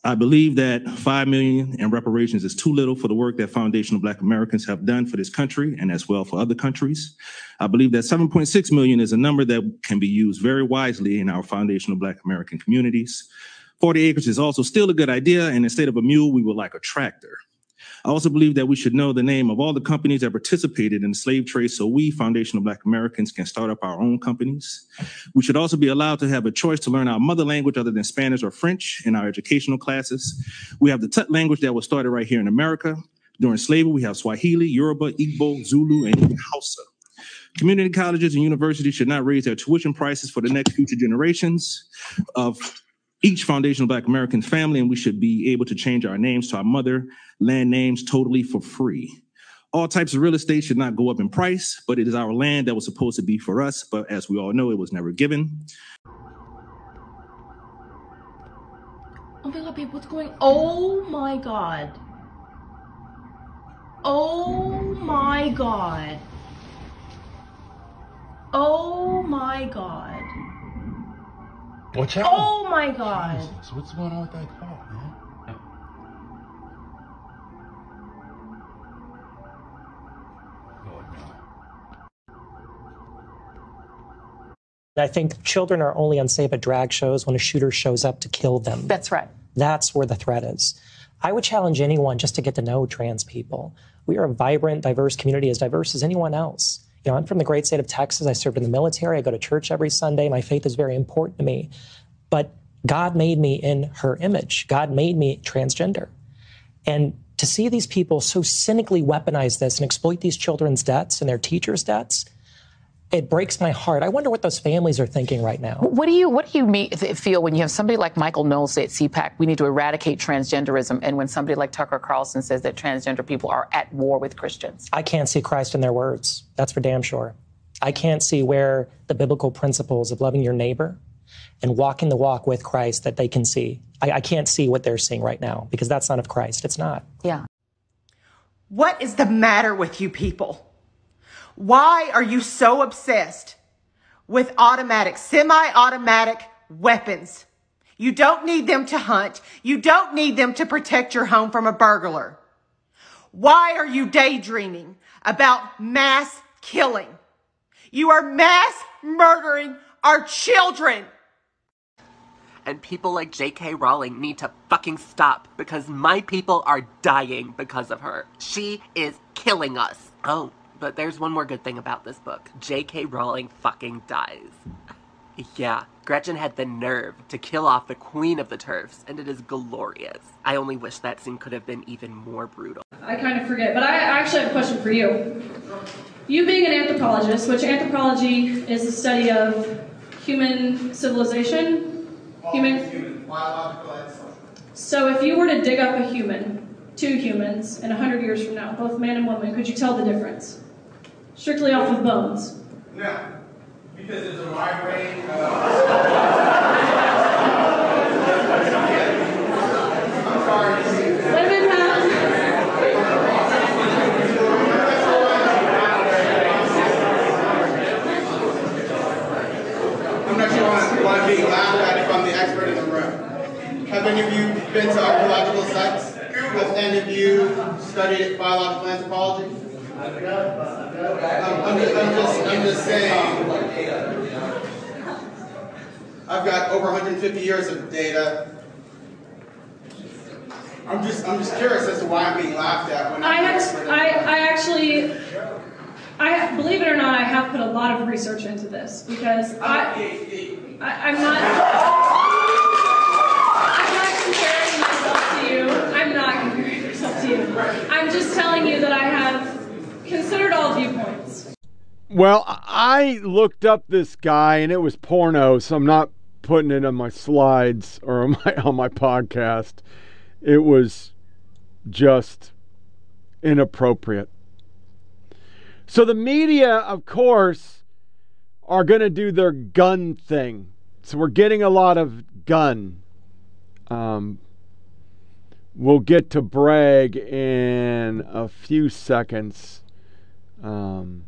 I believe that five million in reparations is too little for the work that foundational Black Americans have done for this country and as well for other countries. I believe that 7.6 million is a number that can be used very wisely in our foundational Black American communities. 40 acres is also still a good idea, and instead of a mule, we would like a tractor. I also believe that we should know the name of all the companies that participated in the slave trade so we, foundational Black Americans, can start up our own companies. We should also be allowed to have a choice to learn our mother language other than Spanish or French in our educational classes. We have the Tut language that was started right here in America. During slavery, we have Swahili, Yoruba, Igbo, Zulu, and Hausa. Community colleges and universities should not raise their tuition prices for the next future generations of each foundational Black American family, and we should be able to change our names to our mother land names totally for free. All types of real estate should not go up in price, but it is our land that was supposed to be for us, but as we all know, it was never given. Oh my god, babe, what's going Oh my god. Oh my god. Oh my god. Watch out. Oh my god. Jesus, what's going on with that car, man? I think children are only unsafe at drag shows when a shooter shows up to kill them. That's right. That's where the threat is. I would challenge anyone just to get to know trans people. We are a vibrant, diverse community, as diverse as anyone else. You know, I'm from the great state of Texas. I served in the military. I go to church every Sunday. My faith is very important to me. But God made me in her image. God made me transgender. And to see these people so cynically weaponize this and exploit these children's debts and their teachers' debts, it breaks my heart. I wonder what those families are thinking right now. What do you what do you mean, feel when you have somebody like Michael Knowles say at CPAC, we need to eradicate transgenderism, and when somebody like Tucker Carlson says that transgender people are at war with Christians? I can't see Christ in their words. That's for damn sure. I can't see where the biblical principles of loving your neighbor and walking the walk with Christ that they can see. I, I can't see what they're seeing right now because that's not of Christ. It's not. Yeah. What is the matter with you people? Why are you so obsessed with automatic, semi-automatic weapons? You don't need them to hunt. You don't need them to protect your home from a burglar. Why are you daydreaming about mass killing? You are mass murdering our children. And people like J.K. Rowling need to fucking stop because my people are dying because of her. She is killing us. Oh, but there's one more good thing about this book. J.K. Rowling fucking dies. Yeah, Gretchen had the nerve to kill off the queen of the TERFs, and it is glorious. I only wish that scene could have been even more brutal. I kind of forget, but I actually have a question for you. You being an anthropologist, which anthropology is the study of human civilization, human. So if you were to dig up a human, two humans, in 100 years from now, both man and woman, could you tell the difference? Strictly off of bones. No, because there's a wide range sorry. Uh, a minute, I'm not sure why why I'm laughed at if I'm the expert in the room. Have any of you been to archaeological sites? Have any of you studied biological anthropology? I'm, I'm just, I'm just, I'm just saying. I've got over 150 years of data. I'm just, I'm just curious as to why I'm being laughed at when I, I'm the act- expert in the I. I actually, I believe it or not, I have put a lot of research into this because I, I I'm not. I'm not comparing myself to you. I'm not comparing myself to you. I'm just telling you that I have considered all viewpoints. Well, I looked up this guy and it was porno, so I'm not putting it on my slides or on my on my podcast. It was just inappropriate. So the media, of course, are going to do their gun thing. So we're getting a lot of gun. Um, we'll get to brag in a few seconds. Um,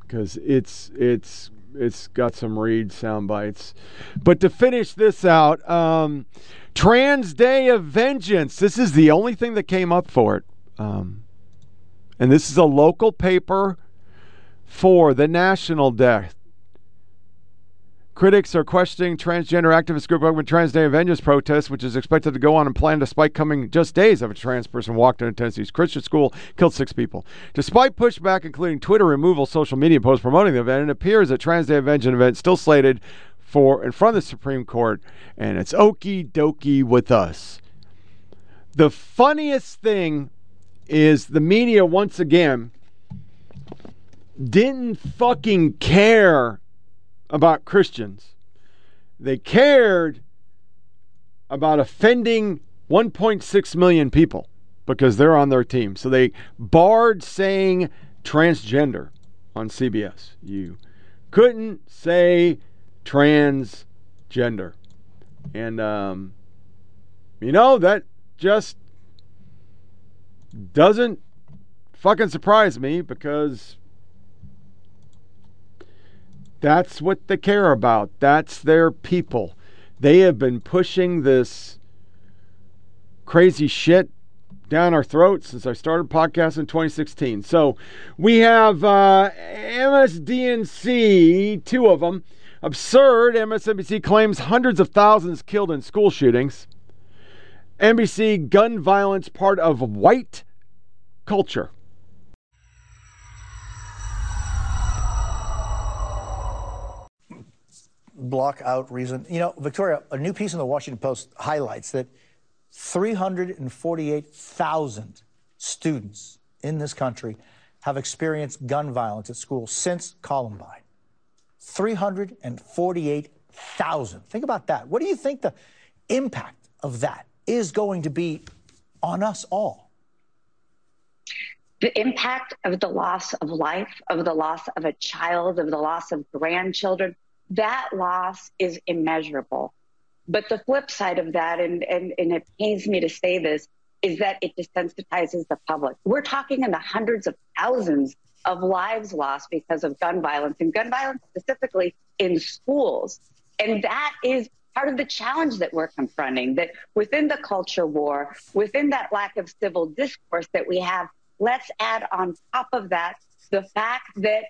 because it's it's it's got some read sound bites. But to finish this out, um, Trans Day of Vengeance. This is the only thing that came up for it. Um, and this is a local paper for the national death. Critics are questioning transgender activist group open Trans Day Vengeance protest, which is expected to go on and plan despite coming just days of a trans person walked into Tennessee's Christian school, killed six people. Despite pushback, including Twitter removal, social media posts promoting the event, it appears that Trans Day Vengeance event still slated for in front of the Supreme Court, and it's okie dokie with us. The funniest thing is the media once again didn't fucking care about Christians. They cared about offending 1.6 million people because they're on their team. So they barred saying transgender on CBS. You couldn't say transgender. And, um, you know, that just doesn't fucking surprise me because that's what they care about. That's their people. They have been pushing this crazy shit down our throats since I started podcasting in 2016. So we have uh, MSDNC, two of them. Absurd. MSNBC claims hundreds of thousands killed in school shootings. NBC gun violence part of white culture. Block out reason. You know, Victoria, a new piece in the Washington Post highlights that 348,000 students in this country have experienced gun violence at school since Columbine. 348,000. Think about that. What do you think the impact of that is going to be on us all? The impact of the loss of life, of the loss of a child, of the loss of grandchildren, that loss is immeasurable. But the flip side of that, and, and, and it pains me to say this, is that it desensitizes the public. We're talking in the hundreds of thousands of lives lost because of gun violence, and gun violence specifically in schools. And that is part of the challenge that we're confronting that within the culture war, within that lack of civil discourse that we have, let's add on top of that the fact that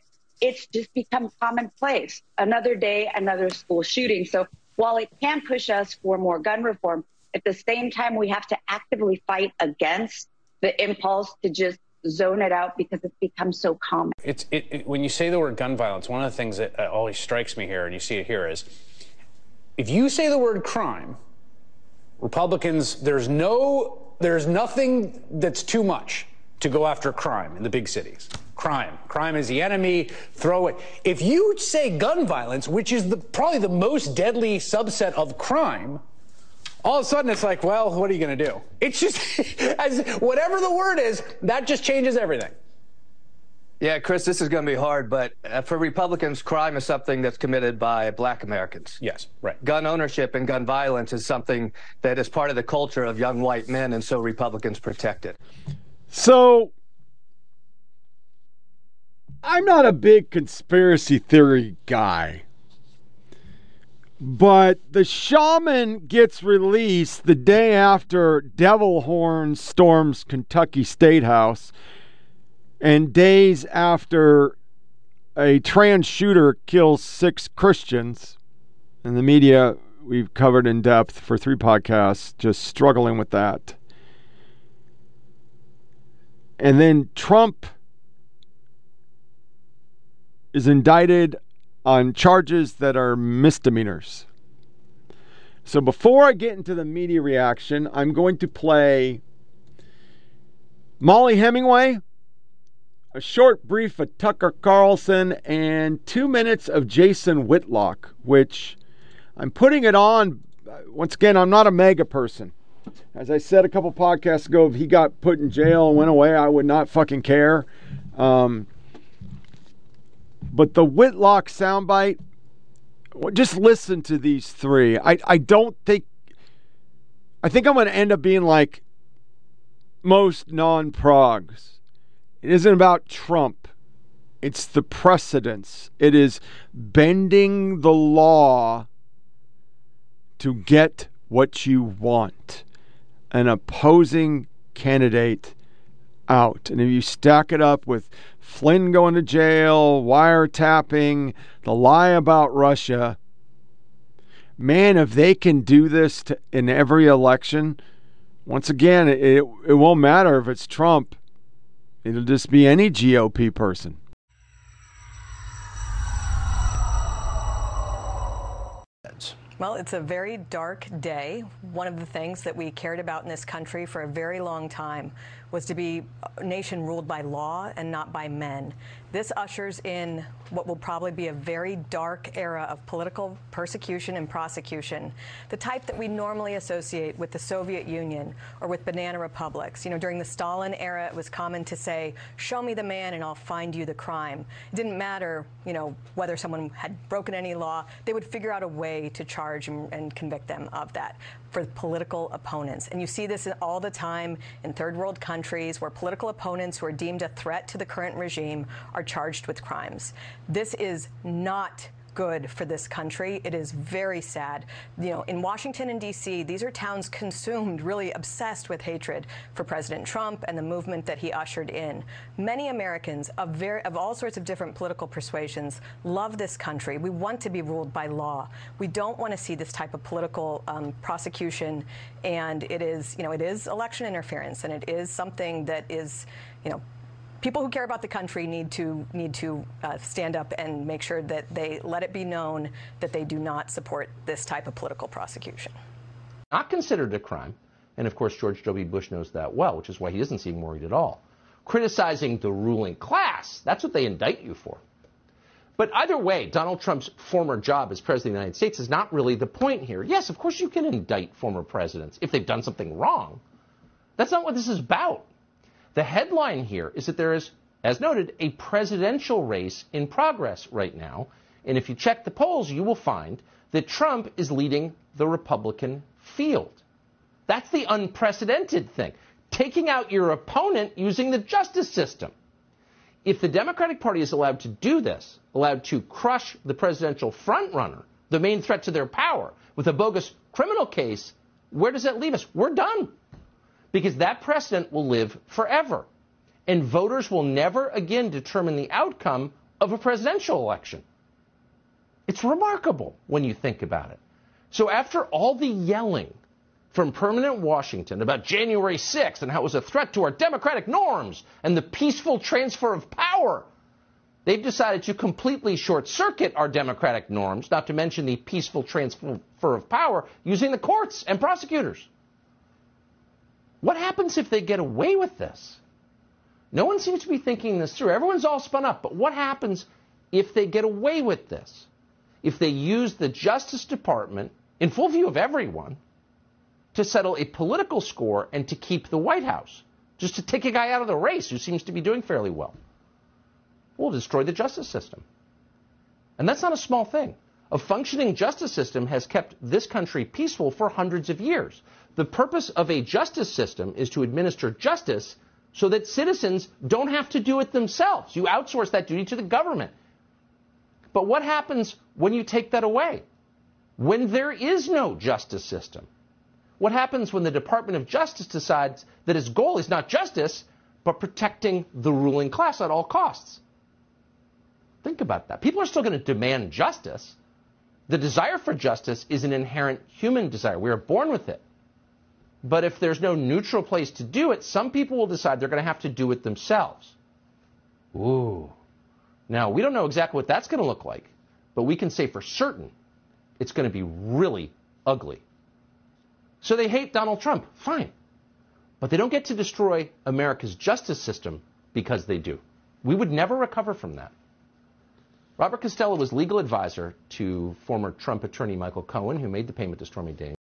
it's just become commonplace. Another day, another school shooting. So while it can push us for more gun reform, at the same time, we have to actively fight against the impulse to just zone it out because it's become so common. It's it, it, when you say the word gun violence, one of the things that uh, always strikes me here, and you see it here, is if you say the word crime, Republicans, there's no, there's nothing that's too much to go after crime in the big cities. Crime. Crime is the enemy. Throw it. If you say gun violence, which is the, probably the most deadly subset of crime, all of a sudden it's like, well, what are you going to do? It's just, as whatever the word is, that just changes everything. Yeah, Chris, this is going to be hard, but uh, for Republicans, crime is something that's committed by black Americans. Yes, right. Gun ownership and gun violence is something that is part of the culture of young white men, and so Republicans protect it. So I'm not a big conspiracy theory guy. But the shaman gets released the day after Devil Horn storms Kentucky State House, and days after a trans shooter kills six Christians. And the media we've covered in depth for three podcasts, just struggling with that. And then Trump is indicted on charges that are misdemeanors. So before I get into the media reaction, I'm going to play Mollie Hemingway, a short brief of Tucker Carlson, and two minutes of Jason Whitlock, which I'm putting it on. Uh, once again, I'm not a MAGA person. As I said a couple podcasts ago, if he got put in jail and went away, I would not fucking care. Um, but the Whitlock soundbite, just listen to these three. I, I don't think, I think I'm going to end up being like most non progs. It isn't about Trump, It's the precedents. It is bending the law to get what you want. An opposing candidate out. And if you stack it up with Flynn going to jail, wiretapping, the lie about Russia, man, if they can do this to, in every election, once again, it, it won't matter if it's Trump. It'll just be any GOP person. Well, it's a very dark day. One of the things that we cared about in this country for a very long time was to be a nation ruled by law and not by men. This ushers in what will probably be a very dark era of political persecution and prosecution, the type that we normally associate with the Soviet Union or with banana republics. You know, during the Stalin era, it was common to say, show me the man and I'll find you the crime. It didn't matter, you know, whether someone had broken any law, they would figure out a way to charge and, and convict them of that for political opponents. And you see this all the time in third world countries where political opponents who are deemed a threat to the current regime are charged with crimes. This is not good for this country. It is very sad. You know, in Washington and D.C., these are towns consumed, really obsessed with hatred for President Trump and the movement that he ushered in. Many Americans of very of all sorts of different political persuasions love this country. We want to be ruled by law. We don't want to see this type of political um, prosecution. And it is, you know, it is election interference, and it is something that is, you know, people who care about the country need to need to uh, stand up and make sure that they let it be known that they do not support this type of political prosecution. Not considered a crime, and of course George W. Bush knows that well, which is why he doesn't seem worried at all. Criticizing the ruling class—that's what they indict you for. But either way, Donald Trump's former job as president of the United States is not really the point here. Yes, of course you can indict former presidents if they've done something wrong. That's not what this is about. The headline here is that there is, as noted, a presidential race in progress right now. And if you check the polls, you will find that Trump is leading the Republican field. That's the unprecedented thing. Taking out your opponent using the justice system. If the Democratic Party is allowed to do this, allowed to crush the presidential frontrunner, the main threat to their power, with a bogus criminal case, where does that leave us? We're done because that precedent will live forever. And voters will never again determine the outcome of a presidential election. It's remarkable when you think about it. So after all the yelling from permanent Washington about January 6th and how it was a threat to our democratic norms and the peaceful transfer of power, they've decided to completely short circuit our democratic norms, not to mention the peaceful transfer of power, using the courts and prosecutors. What happens if they get away with this? No one seems to be thinking this through. Everyone's all spun up. But what happens if they get away with this? If they use the Justice Department, in full view of everyone, to settle a political score and to keep the White House, just to take a guy out of the race who seems to be doing fairly well. We'll destroy the justice system. And that's not a small thing. A functioning justice system has kept this country peaceful for hundreds of years. The purpose of a justice system is to administer justice so that citizens don't have to do it themselves. You outsource that duty to the government. But what happens when you take that away? When there is no justice system? What happens when the Department of Justice decides that its goal is not justice, but protecting the ruling class at all costs? Think about that. People are still going to demand justice. The desire for justice is an inherent human desire. We are born with it. But if there's no neutral place to do it, some people will decide they're going to have to do it themselves. Ooh. Now, we don't know exactly what that's going to look like, but we can say for certain it's going to be really ugly. So they hate Donald Trump. Fine. But they don't get to destroy America's justice system because they do. We would never recover from that. Robert Costello was legal advisor to former Trump attorney Michael Cohen, who made the payment to Stormy Daniels.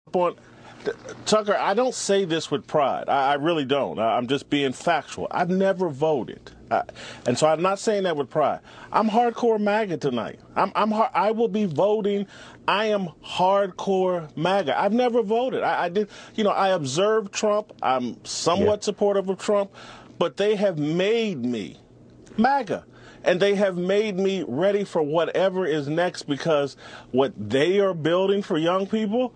Tucker, I don't say this with pride. I, I really don't. I, am just being factual. I've never voted. I, and so I'm not saying that with pride. I'm hardcore MAGA tonight. I'm, I'm I will be voting. I am hardcore MAGA. I've never voted. I, I did, you know, I observed Trump. I'm somewhat yeah. supportive of Trump, but they have made me MAGA. and they have made me ready for whatever is next because what they are building for young people,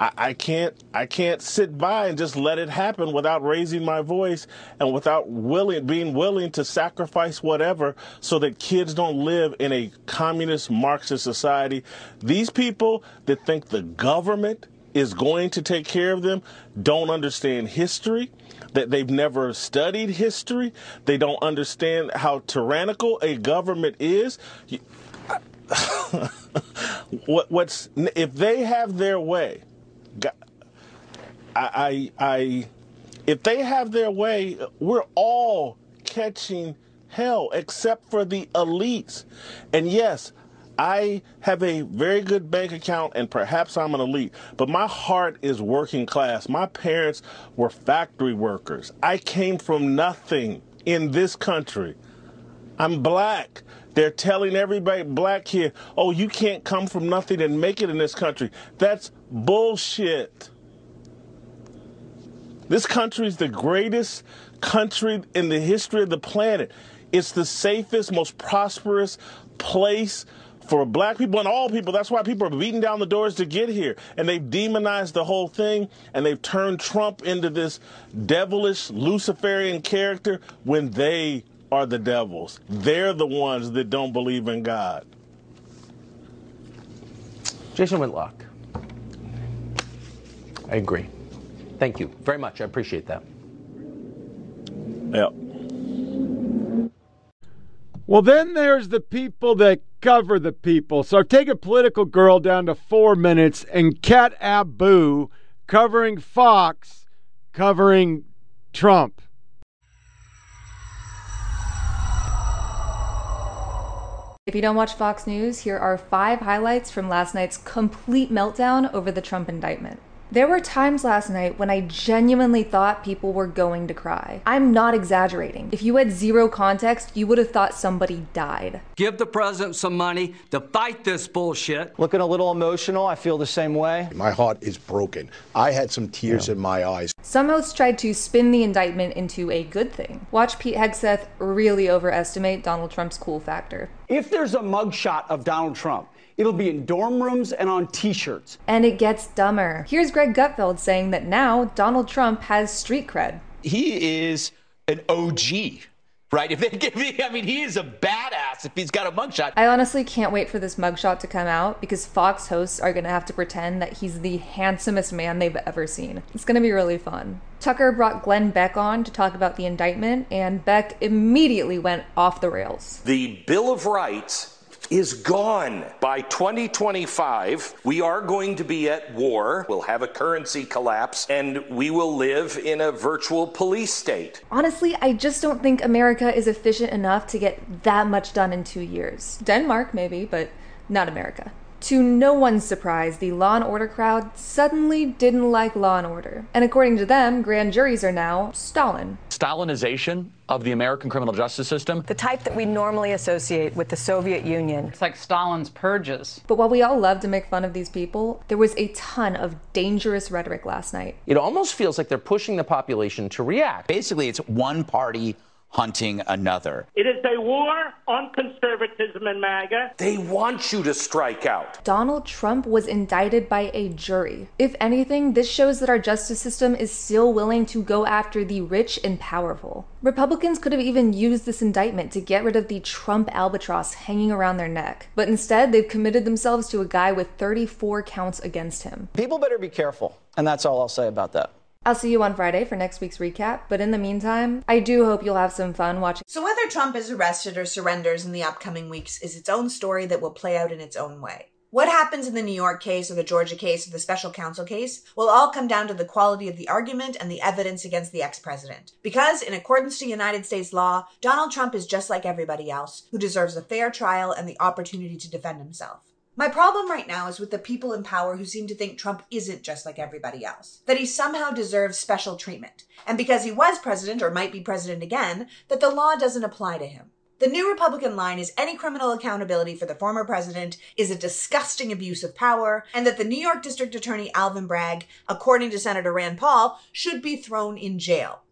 I, I can't I can't sit by and just let it happen without raising my voice and without willing being willing to sacrifice whatever so that kids don't live in a communist Marxist society. These people that think the government is going to take care of them don't understand history that they've never studied history they don't understand how tyrannical a government is what, what's if they have their way I, I, if they have their way, we're all catching hell except for the elites. And yes, I have a very good bank account and perhaps I'm an elite, but my heart is working class. My parents were factory workers. I came from nothing in this country. I'm black. They're telling everybody black here, oh, you can't come from nothing and make it in this country. That's bullshit. This country is the greatest country in the history of the planet. It's the safest, most prosperous place for black people and all people. That's why people are beating down the doors to get here. And they've demonized the whole thing and they've turned Trump into this devilish Luciferian character when they are the devils. They're the ones that don't believe in God. Jason Whitlock. I agree. Thank you very much. I appreciate that. Yep. Well, then there's the people that cover the people. So I've taken Politics Girl down to four minutes and Kat Abu covering Fox, covering Trump. If you don't watch Fox News, here are five highlights from last night's complete meltdown over the Trump indictment. There were times last night when I genuinely thought people were going to cry. I'm not exaggerating. If you had zero context, you would have thought somebody died. Give the president some money to fight this bullshit. Looking a little emotional. I feel the same way. My heart is broken. I had some tears yeah. in my eyes. Some hosts tried to spin the indictment into a good thing. Watch Pete Hegseth really overestimate Donald Trump's cool factor. If there's a mugshot of Donald Trump, It'll be in dorm rooms and on t shirts. And it gets dumber. Here's Greg Gutfeld saying that now Donald Trump has street cred. He is an OG right? If they give me, I mean, he is a badass if he's got a mugshot. I honestly can't wait for this mugshot to come out because Fox hosts are gonna have to pretend that he's the handsomest man they've ever seen. It's gonna be really fun. Tucker brought Glenn Beck on to talk about the indictment, and Beck immediately went off the rails. The Bill of Rights is gone. By 2025, we are going to be at war. We'll have a currency collapse and we will live in a virtual police state. Honestly, I just don't think America is efficient enough to get that much done in two years. Denmark, maybe, but not America. To no one's surprise, the Law and Order crowd suddenly didn't like Law and Order. And according to them, grand juries are now Stalin. Stalinization of the American criminal justice system. The type that we normally associate with the Soviet Union. It's like Stalin's purges. But while we all love to make fun of these people, there was a ton of dangerous rhetoric last night. It almost feels like they're pushing the population to react. Basically, it's one party hunting another. It is a war on conservatism and MAGA. They want you to strike out. Donald Trump was indicted by a jury. If anything, this shows that our justice system is still willing to go after the rich and powerful. Republicans could have even used this indictment to get rid of the Trump albatross hanging around their neck. But instead, they've committed themselves to a guy with 34 counts against him. People better be careful. And that's all I'll say about that. I'll see you on Friday for next week's recap, but in the meantime, I do hope you'll have some fun watching. So, whether Trump is arrested or surrenders in the upcoming weeks is its own story that will play out in its own way. What happens in the New York case or the Georgia case or the special counsel case will all come down to the quality of the argument and the evidence against the ex president. Because, in accordance to United States law, Donald Trump is just like everybody else who deserves a fair trial and the opportunity to defend himself. My problem right now is with the people in power who seem to think Trump isn't just like everybody else, that he somehow deserves special treatment, and because he was president or might be president again, that the law doesn't apply to him. The new Republican line is any criminal accountability for the former president is a disgusting abuse of power, and that the New York District Attorney Alvin Bragg, according to Senator Rand Paul, should be thrown in jail.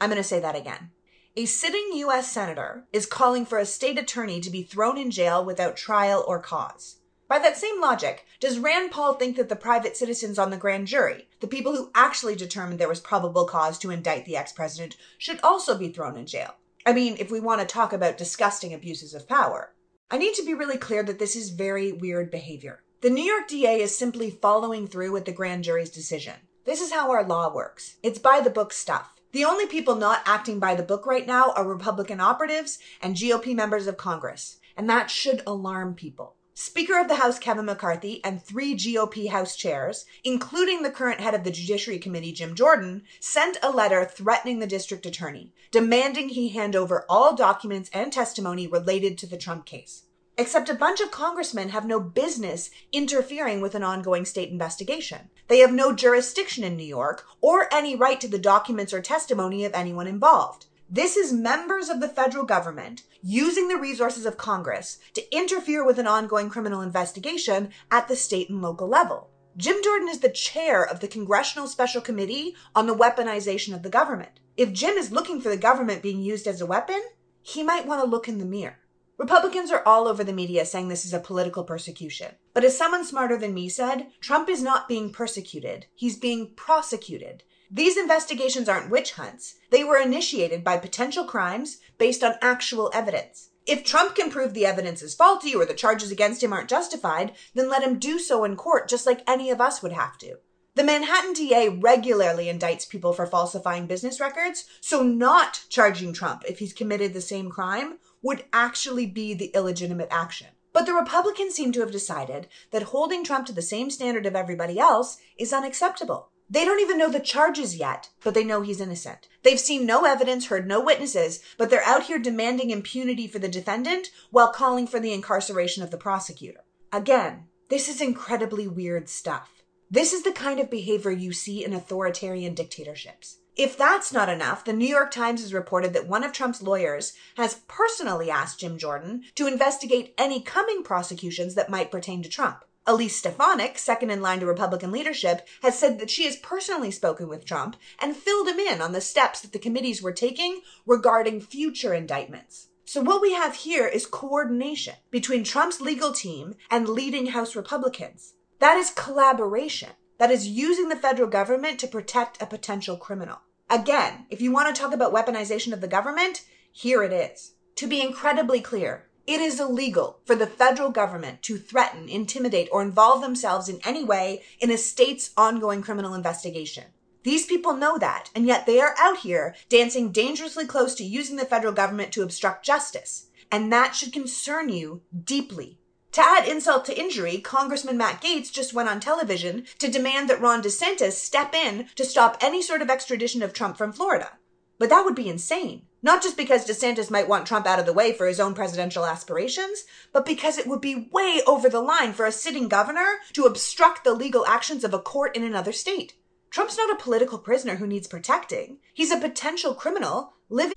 I'm going to say that again. A sitting U.S. Senator is calling for a state attorney to be thrown in jail without trial or cause. By that same logic, does Rand Paul think that the private citizens on the grand jury, the people who actually determined there was probable cause to indict the ex president, should also be thrown in jail? I mean, if we want to talk about disgusting abuses of power. I need to be really clear that this is very weird behavior. The New York DA is simply following through with the grand jury's decision. This is how our law works it's by the book stuff. The only people not acting by the book right now are Republican operatives and GOP members of Congress, and that should alarm people. Speaker of the House Kevin McCarthy and three GOP House chairs, including the current head of the Judiciary Committee, Jim Jordan, sent a letter threatening the district attorney, demanding he hand over all documents and testimony related to the Trump case. Except a bunch of congressmen have no business interfering with an ongoing state investigation. They have no jurisdiction in New York or any right to the documents or testimony of anyone involved. This is members of the federal government using the resources of Congress to interfere with an ongoing criminal investigation at the state and local level. Jim Jordan is the chair of the Congressional Special Committee on the Weaponization of the Government. If Jim is looking for the government being used as a weapon, he might want to look in the mirror. Republicans are all over the media saying this is a political persecution. But as someone smarter than me said, Trump is not being persecuted, he's being prosecuted. These investigations aren't witch hunts. They were initiated by potential crimes based on actual evidence. If Trump can prove the evidence is faulty or the charges against him aren't justified, then let him do so in court just like any of us would have to. The Manhattan DA regularly indicts people for falsifying business records, so not charging Trump if he's committed the same crime would actually be the illegitimate action. But the Republicans seem to have decided that holding Trump to the same standard of everybody else is unacceptable. They don't even know the charges yet, but they know he's innocent. They've seen no evidence, heard no witnesses, but they're out here demanding impunity for the defendant while calling for the incarceration of the prosecutor. Again, this is incredibly weird stuff. This is the kind of behavior you see in authoritarian dictatorships. If that's not enough, the New York Times has reported that one of Trump's lawyers has personally asked Jim Jordan to investigate any coming prosecutions that might pertain to Trump. Elise Stefanik, second in line to Republican leadership, has said that she has personally spoken with Trump and filled him in on the steps that the committees were taking regarding future indictments. So, what we have here is coordination between Trump's legal team and leading House Republicans. That is collaboration. That is using the federal government to protect a potential criminal. Again, if you want to talk about weaponization of the government, here it is. To be incredibly clear, it is illegal for the federal government to threaten, intimidate, or involve themselves in any way in a state's ongoing criminal investigation. These people know that, and yet they are out here dancing dangerously close to using the federal government to obstruct justice. And that should concern you deeply. To add insult to injury, Congressman Matt Gaetz just went on television to demand that Ron DeSantis step in to stop any sort of extradition of Trump from Florida. But that would be insane. Not just because DeSantis might want Trump out of the way for his own presidential aspirations, but because it would be way over the line for a sitting governor to obstruct the legal actions of a court in another state. Trump's not a political prisoner who needs protecting. He's a potential criminal living.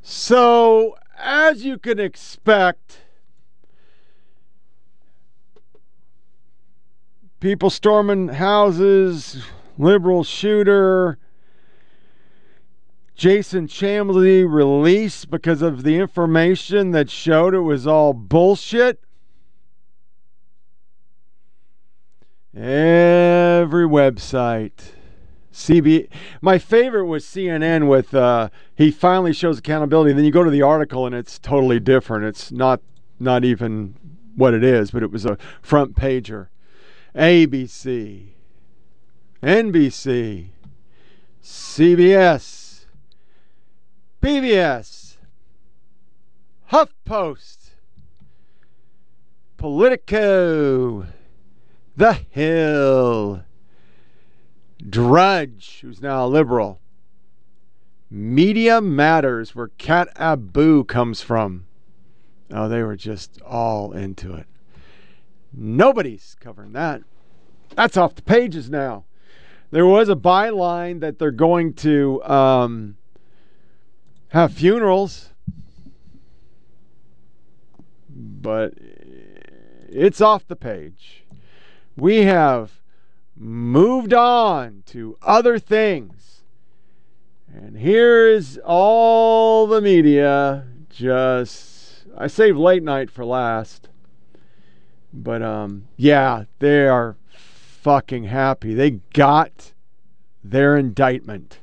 So, as you can expect, people storming houses, liberal shooter, Jason Chamley released because of the information that showed it was all bullshit. Every website. CB my favorite was CNN with uh, he finally shows accountability. Then you go to the article and it's totally different. It's not not even what it is, but it was a front pager. ABC, NBC, CBS, PBS, HuffPost, Politico, The Hill, Drudge, who's now a liberal. Media Matters, where Kat Abu comes from. Oh, they were just all into it. Nobody's covering that. That's off the pages now. There was a byline that they're going to um, have funerals, but it's off the page. We have moved on to other things. And here is all the media just I saved late night for last. But um yeah, they are fucking happy. They got their indictment.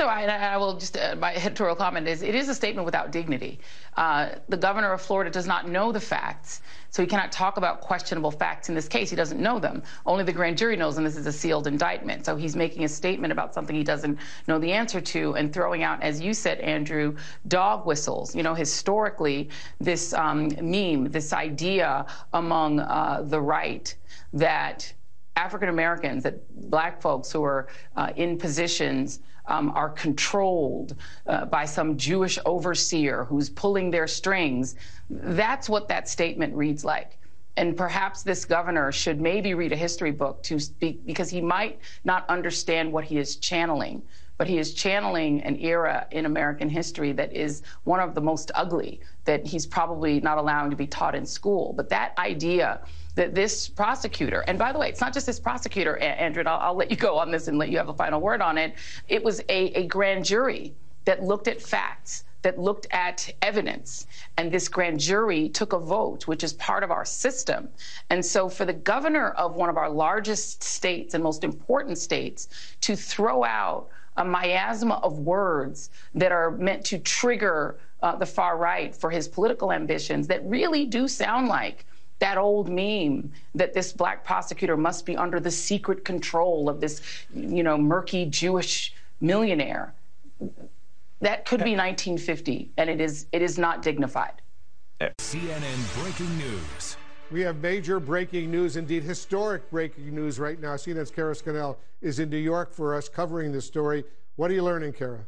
So I, I will just, uh, my editorial comment is it is a statement without dignity. Uh, the governor of Florida does not know the facts, so he cannot talk about questionable facts in this case. He doesn't know them. Only the grand jury knows, and this is a sealed indictment. So he's making a statement about something he doesn't know the answer to and throwing out, as you said, Andrew, dog whistles. You know, historically, this um, meme, this idea among uh, the right that African Americans, that black folks who are uh, in positions um, are controlled uh, by some Jewish overseer who's pulling their strings. That's what that statement reads like. And perhaps this governor should maybe read a history book to speak because he might not understand what he is channeling. But he is channeling an era in American history that is one of the most ugly that he's probably not allowing to be taught in school. But that idea that this prosecutor, and by the way, it's not just this prosecutor, Andrew, I'll, I'll, let you go on this and let you have a final word on it. It was a, a grand jury that looked at facts, that looked at evidence, and this grand jury took a vote, which is part of our system. And so, for the governor of one of our largest states and most important states to throw out a miasma of words that are meant to trigger uh, the far right for his political ambitions that really do sound like that old meme that this black prosecutor must be under the secret control of this, you know, murky Jewish millionaire. That could be 1950, and it is it is not dignified. CNN breaking news. We have major breaking news, indeed historic breaking news right now. CNN's Kara Scannell is in New York for us covering this story. What are you learning, Kara?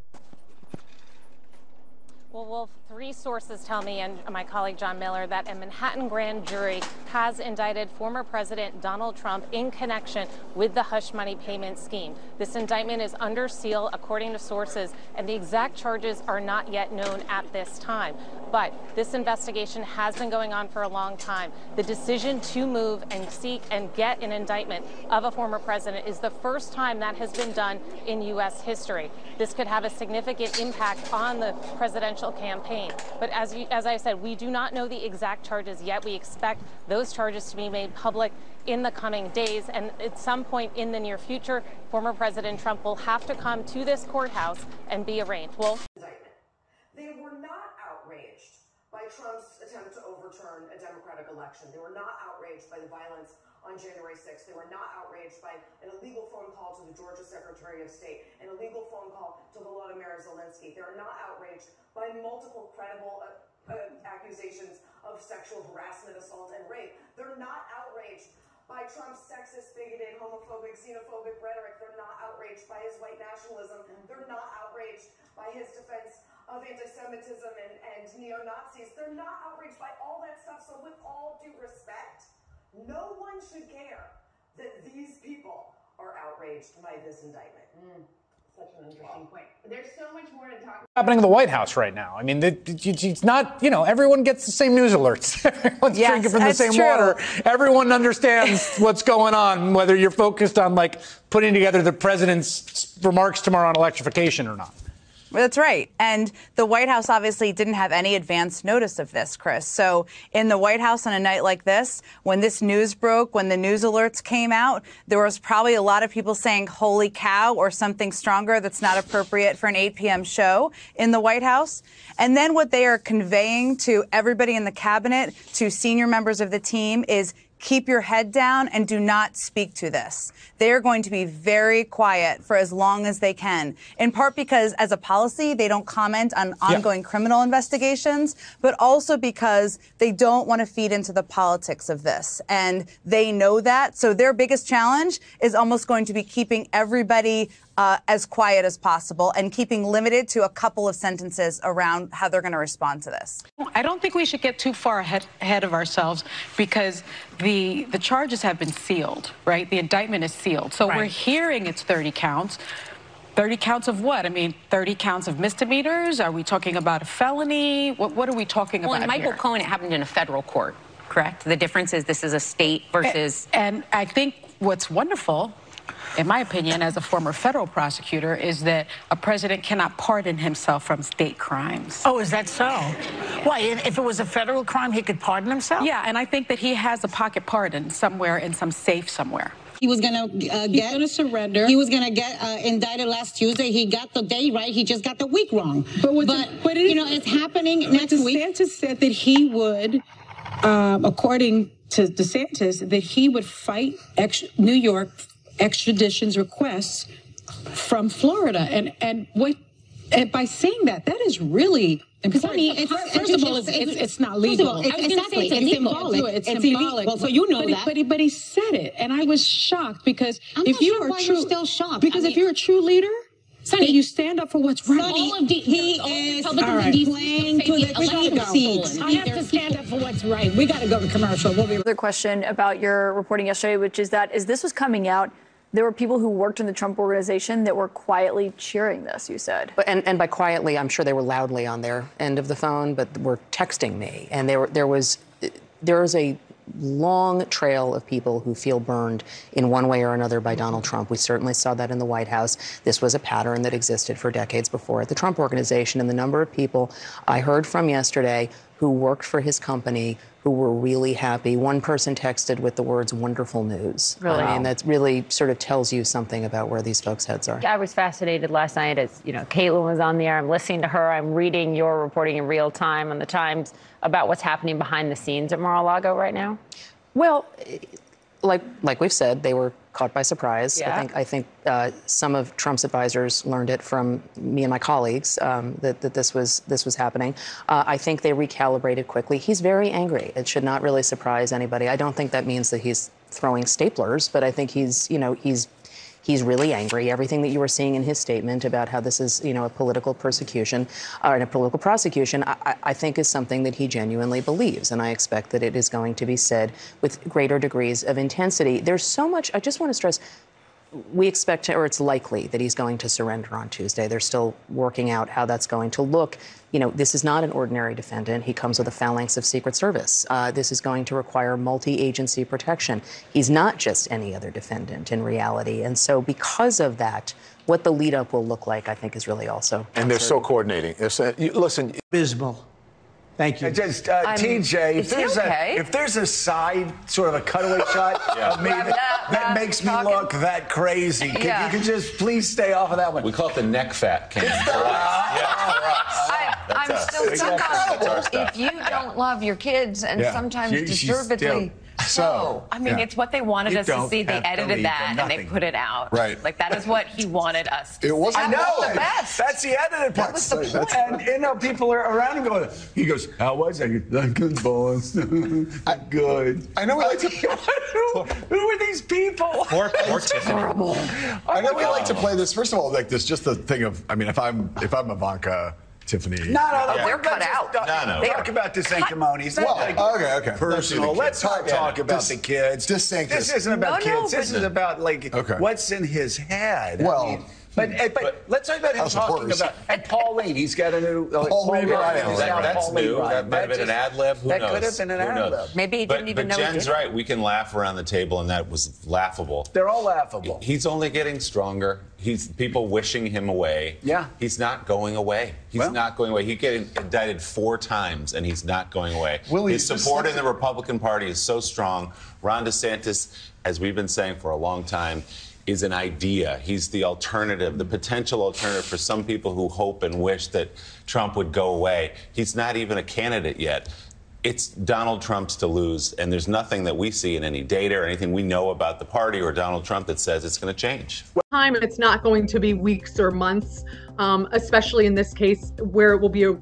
Well, well, three sources tell me, and my colleague John Miller, that a Manhattan grand jury has indicted former President Donald Trump in connection with the hush money payment scheme. This indictment is under seal, according to sources, and the exact charges are not yet known at this time. But this investigation has been going on for a long time. The decision to move and seek and get an indictment of a former president is the first time that has been done in U.S. history. This could have a significant impact on the presidential campaign. But as, you, as I said, we do not know the exact charges yet. We expect those charges to be made public in the coming days. And at some point in the near future, former President Trump will have to come to this courthouse and be arraigned. Well, they were not outraged by Trump's attempt to overturn a Democratic election. They were not outraged by the violence on January 6th. They were not outraged by an illegal phone call to the Georgia Secretary of State, an illegal phone call to Volodymyr Zelensky. They are not outraged by multiple credible uh, uh, accusations of sexual harassment, assault, and rape. They're not outraged by Trump's sexist, bigoted, homophobic, xenophobic rhetoric. They're not outraged by his white nationalism. They're not outraged by his defense of anti-Semitism and, and neo-Nazis. They're not outraged by all that stuff. So with all due respect, no one should care that these people are outraged by this indictment. Mm. Such an interesting point. There's so much more to talk. Happening in the White House right now. I mean, it's not, you know, everyone gets the same news alerts. Everyone's yes, drinking from the same true. water. Everyone understands what's going on, whether you're focused on like putting together the president's remarks tomorrow on electrification or not. That's right. And the White House obviously didn't have any advance notice of this, Chris. So in the White House on a night like this, when this news broke, when the news alerts came out, there was probably a lot of people saying, holy cow, or something stronger that's not appropriate for an 8 p.m. show in the White House. And then what they are conveying to everybody in the cabinet, to senior members of the team is keep your head down and do not speak to this. They are going to be very quiet for as long as they can, in part because as a policy, they don't comment on ongoing yeah. criminal investigations, but also because they don't want to feed into the politics of this. And they know that. So their biggest challenge is almost going to be keeping everybody uh, as quiet as possible and keeping limited to a couple of sentences around how they're going to respond to this. I don't think we should get too far ahead, ahead of ourselves because the the charges have been sealed, right? The indictment is sealed. So right. we're hearing it's 30 counts. 30 counts of what? I mean, 30 counts of misdemeanors? Are we talking about a felony? What, what are we talking well, about? Well, Michael here? Cohen, it happened in a federal court, correct? The difference is this is a state versus. And, and I think what's wonderful in my opinion, as a former federal prosecutor, is that a president cannot pardon himself from state crimes. Oh, is that so? Why, if it was a federal crime, he could pardon himself? Yeah, and I think that he has a pocket pardon somewhere in some safe somewhere. He was gonna uh, get gonna surrender. He was gonna get uh, indicted last Tuesday. He got the day right. He just got the week wrong. But, what but, the, but it, you know, it's happening but next DeSantis week. DeSantis said that he would, um, according to DeSantis, that he would fight ex- New York extraditions requests from Florida, and and what and by saying that, that is really Because I mean, it's, first of all, it's, it's, it's not legal. First of all, it's, exactly, it's, it's illegal. symbolic. It's, It's symbolic. illegal. Well, so you know but he, that. But he, but he said it, and I was shocked because I'm if not you sure are why true, you're still shocked. because I if you're a true leader. Sonny, you stand up for what's right. Sonny, All of the- he is Republicans all in playing to the the we elected gotta go. seats. I have to stand up for what's right. We got to go to commercial. We'll be Another question about your reporting yesterday, which is that as this was coming out, there were people who worked in the Trump organization that were quietly cheering this, you said. And, and by quietly, I'm sure they were loudly on their end of the phone, but were texting me. And there, there was there is a long trail of people who feel burned in one way or another by Donald Trump. We certainly saw that in the White House. This was a pattern that existed for decades before at the Trump Organization. And the number of people I heard from yesterday who worked for his company who were really happy. One person texted with the words wonderful news. Really? I mean, that really sort of tells you something about where these folks' heads are. I was fascinated last night as, you know, Caitlin was on the air. I'm listening to her. I'm reading your reporting in real time on the Times about what's happening behind the scenes at Mar-a-Lago right now. Well, like like we've said, they were caught by surprise. Yeah. I think I think uh, some of Trump's advisors learned it from me and my colleagues um, that, that this was this was happening. Uh, I think they recalibrated quickly. He's very angry. It should not really surprise anybody. I don't think that means that he's throwing staplers, but I think he's you know he's he's really angry. Everything that you were seeing in his statement about how this is, you know, a political persecution uh, or a political prosecution, I, I think is something that he genuinely believes, and I expect that it is going to be said with greater degrees of intensity. There's so much. I just want to stress. We expect, or it's likely that he's going to surrender on Tuesday. They're still working out how that's going to look. You know, this is not an ordinary defendant. He comes with a phalanx of Secret Service. Uh, this is going to require multi agency protection. He's not just any other defendant in reality. And so, because of that, what the lead up will look like, I think, is really also. And they're so coordinating. It's, uh, you, listen, abysmal. Thank you. Just uh, TJ, if there's okay? a if there's a side sort of a cutaway shot of me that, that makes me look that crazy, can, Yeah. you can just please stay off of that one. We call it the neck fat cam. yeah, That's I'm us. still Exactly. stuck on That's if you don't love your kids and Yeah. sometimes She- deservedly still- so. I mean, Yeah. it's what they wanted You us to see. They edited that for and they put it out. Right. Like that is what he wanted us. To It wasn't- see. I know. The best. That's the edited part. was the So- point. And you know, people are around him going. He goes, "How was it? Good boss. Good." I know we like to. Who are these people? Poor, poor Tiffany. Horrible. I oh know we like to play this. First of all, like this, just the thing of. I mean, if I'm if I'm Ivanka, Tiffany. No, no, no. Yeah. They're cut out. No, no. They talk about the sanctimonies. Well, Like, okay, okay. Personal. Let's not Yeah. talk about Dis- the kids. DeSantis. This isn't about No, no, kids. This but- is about like Okay. what's in his head. I Well, mean, but, eh, but, let's talk about him talking Horrors. about and Pauline. He's got a new uh, Pauline Ryan. He's That, got that's Pauline new. Ryan. That might have been an ad lib. Who that knows? could have been an ad lib. Maybe he didn't even but know he Jen's did right. We can laugh around the table, and that was laughable. They're all laughable. He's only getting stronger. He's people wishing him away. Yeah. He's not going away. He's Well- not going away. He getting indicted four times, and he's not going away. Willie, His just support in the Republican Party is so strong. Ron DeSantis, as we've been saying for a long time, is an idea. He's the alternative, the potential alternative for some people who hope and wish that Trump would go away. He's not even a candidate yet. It's Donald Trump's to lose, and there's nothing that we see in any data or anything we know about the party or Donald Trump that says it's going to change. time. It's not going to be weeks or months, um, especially in this case where it will be a,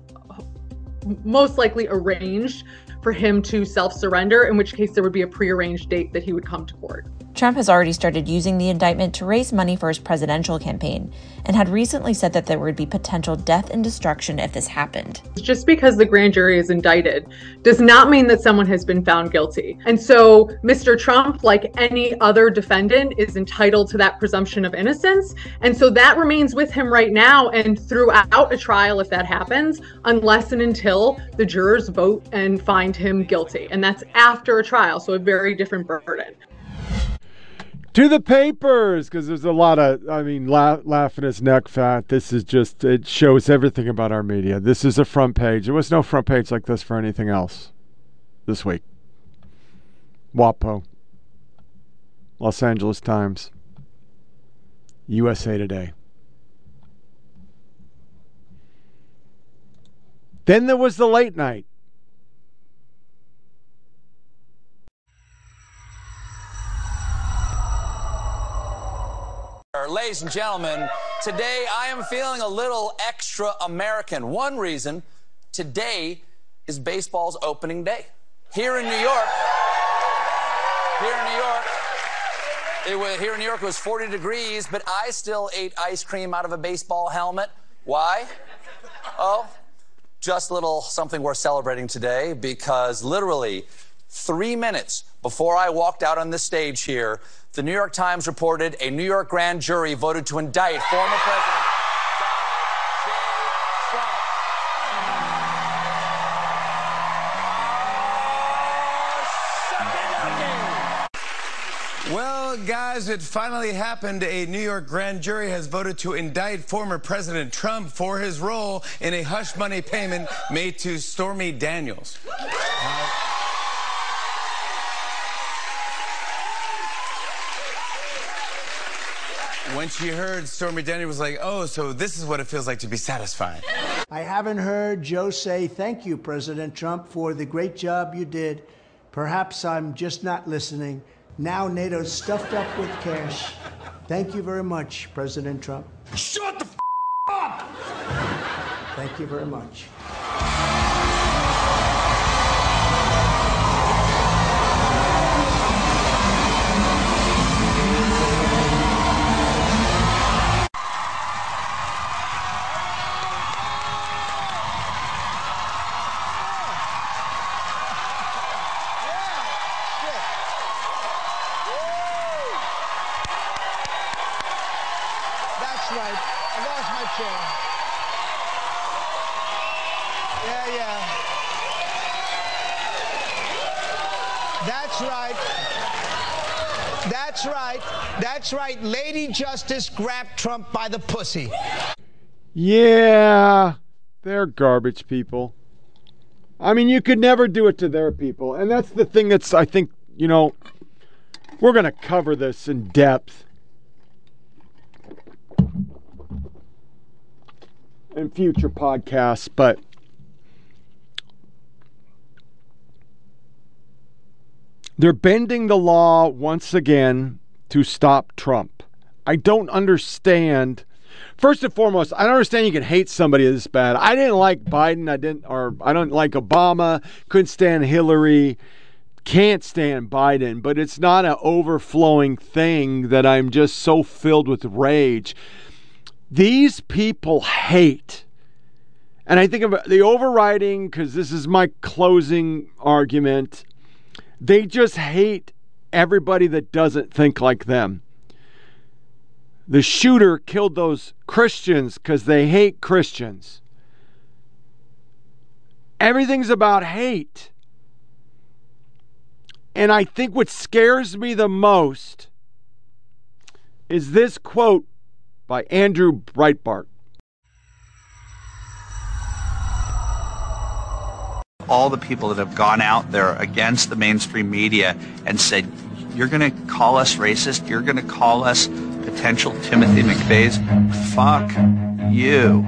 most likely arranged for him to self surrender, in which case there would be a prearranged date that he would come to court. Trump has already started using the indictment to raise money for his presidential campaign and had recently said that there would be potential death and destruction if this happened. Just because the grand jury is indicted does not mean that someone has been found guilty. And so Mr. Trump, like any other defendant, is entitled to that presumption of innocence. And so that remains with him right now and throughout a trial, if that happens, unless and until the jurors vote and find him guilty. And that's after a trial, so a very different burden. To the papers, because there's a lot of, I mean, la- laughing his neck fat. This is just, it shows everything about our media. This is a front page. There was no front page like this for anything else this week. WAPO, Los Angeles Times, USA Today. Then there was the late night. Ladies and gentlemen, today I am feeling a little extra American. One reason today is baseball's opening day. Here in New York, here in New York, it was, here in New York it was 40 degrees, but I still ate ice cream out of a baseball helmet. Why? Oh, just a little something worth celebrating today because literally three minutes before I walked out on the stage here, the New York Times reported a New York grand jury voted to indict former President Donald J. Trump. Well, guys, it finally happened. A New York grand jury has voted to indict former President Trump for his role in a hush money payment made to Stormy Daniels. When she heard Stormy Daniels was like, oh, so this is what it feels like to be satisfied. I haven't heard Joe say thank you, President Trump, for the great job you did. Perhaps I'm just not listening. Now NATO's stuffed up with cash. Thank you very much, President Trump. Shut the f- up! Thank you very much. That's right. Lady Justice grabbed Trump by the pussy. Yeah, they're garbage people. I mean, you could never do it to their people. And that's the thing that's, I think, you know, we're going to cover this in depth in future podcasts, but they're bending the law once again to stop Trump. I don't understand. First and foremost, I don't understand you can hate somebody this bad. I didn't like Biden. I didn't, or I don't like Obama. Couldn't stand Hillary. Can't stand Biden. But it's not an overflowing thing that I'm just so filled with rage. These people hate. And I think of the overriding, because this is my closing argument. They just hate everybody that doesn't think like them. The shooter killed those Christians because they hate Christians. Everything's about hate. And I think what scares me the most is this quote by Andrew Breitbart. All the people that have gone out there against the mainstream media and said, you're going to call us racist, you're going to call us potential Timothy McVeigh's, fuck you.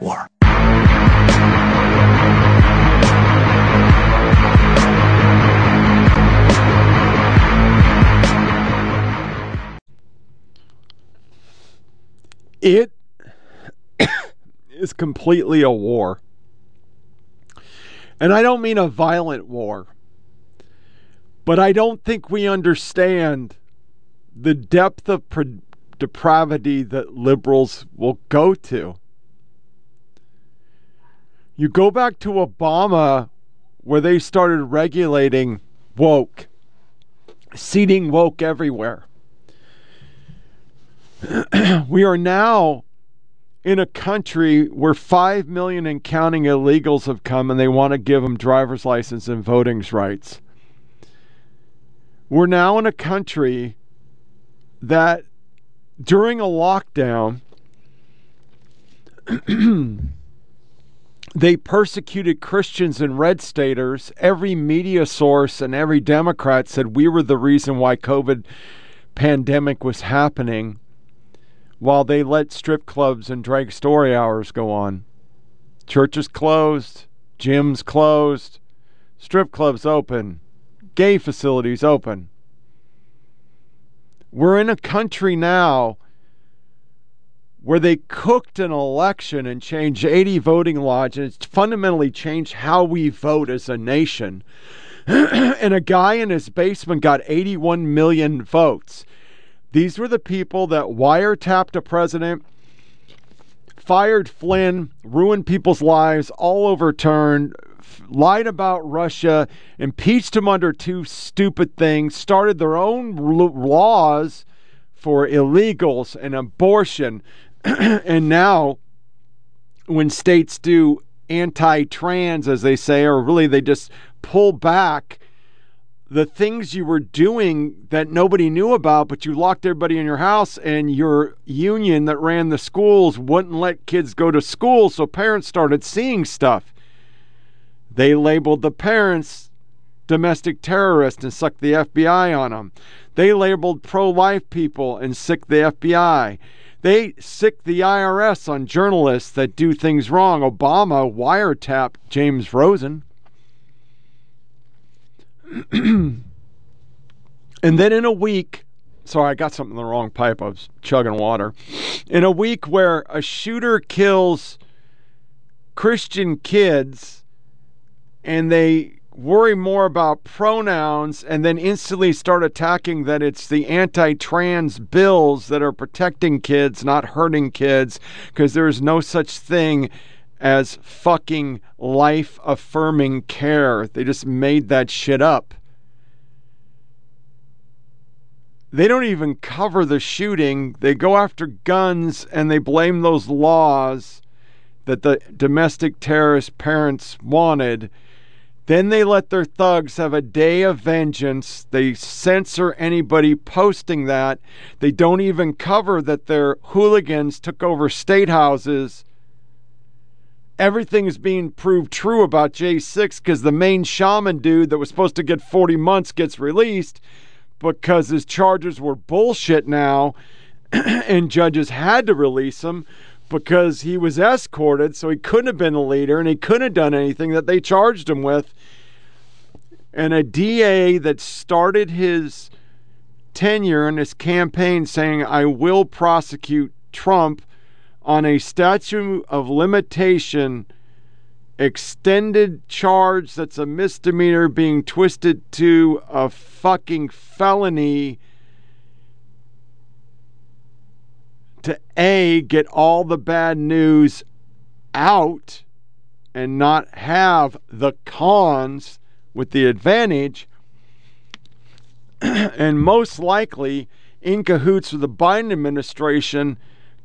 War. It is completely a war. And I don't mean a violent war, but I don't think we understand the depth of pre- depravity that liberals will go to. You go back to Obama, where they started regulating woke, seating woke everywhere. we are now in a country where 5 million and counting illegals have come and they want to give them driver's license and voting rights. We're now in a country that during a lockdown, they persecuted Christians and red staters. Every media source and every Democrat said we were the reason why COVID pandemic was happening while they let strip clubs and drag story hours go on. Churches closed, gyms closed, strip clubs open, gay facilities open. We're in a country now where they cooked an election and changed 80 voting laws, and it's fundamentally changed how we vote as a nation. and a guy in his basement got 81 million votes. These were the people that wiretapped a president, fired Flynn, ruined people's lives, all overturned, lied about Russia, impeached him under two stupid things, started their own laws for illegals and abortion. and now, when states do anti trans, as they say, or really they just pull back the things you were doing that nobody knew about, but you locked everybody in your house, and your union that ran the schools wouldn't let kids go to school, so parents started seeing stuff. They labeled the parents domestic terrorists and sucked the FBI on them. They labeled pro life people and sicked the FBI. They sick the IRS on journalists that do things wrong. Obama wiretapped James Rosen. and then in a week, sorry, I got something in the wrong pipe. I was chugging water. In a week where a shooter kills Christian kids and they worry more about pronouns and then instantly start attacking that it's the anti trans bills that are protecting kids, not hurting kids, because there's no such thing as fucking life affirming care. They just made that shit up. They don't even cover the shooting. They go after guns and they blame those laws that the domestic terrorist parents wanted then they let their thugs have a day of vengeance. They censor anybody posting that. They don't even cover that their hooligans took over state houses. Everything is being proved true about J6 because the main shaman dude that was supposed to get 40 months gets released because his charges were bullshit now and judges had to release him because he was escorted, so he couldn't have been a leader and he couldn't have done anything that they charged him with. And a DA that started his tenure and his campaign saying, I will prosecute Trump on a statute of limitation extended charge that's a misdemeanor being twisted to a fucking felony to A, get all the bad news out and not have the cons with the advantage, and most likely in cahoots with the Biden administration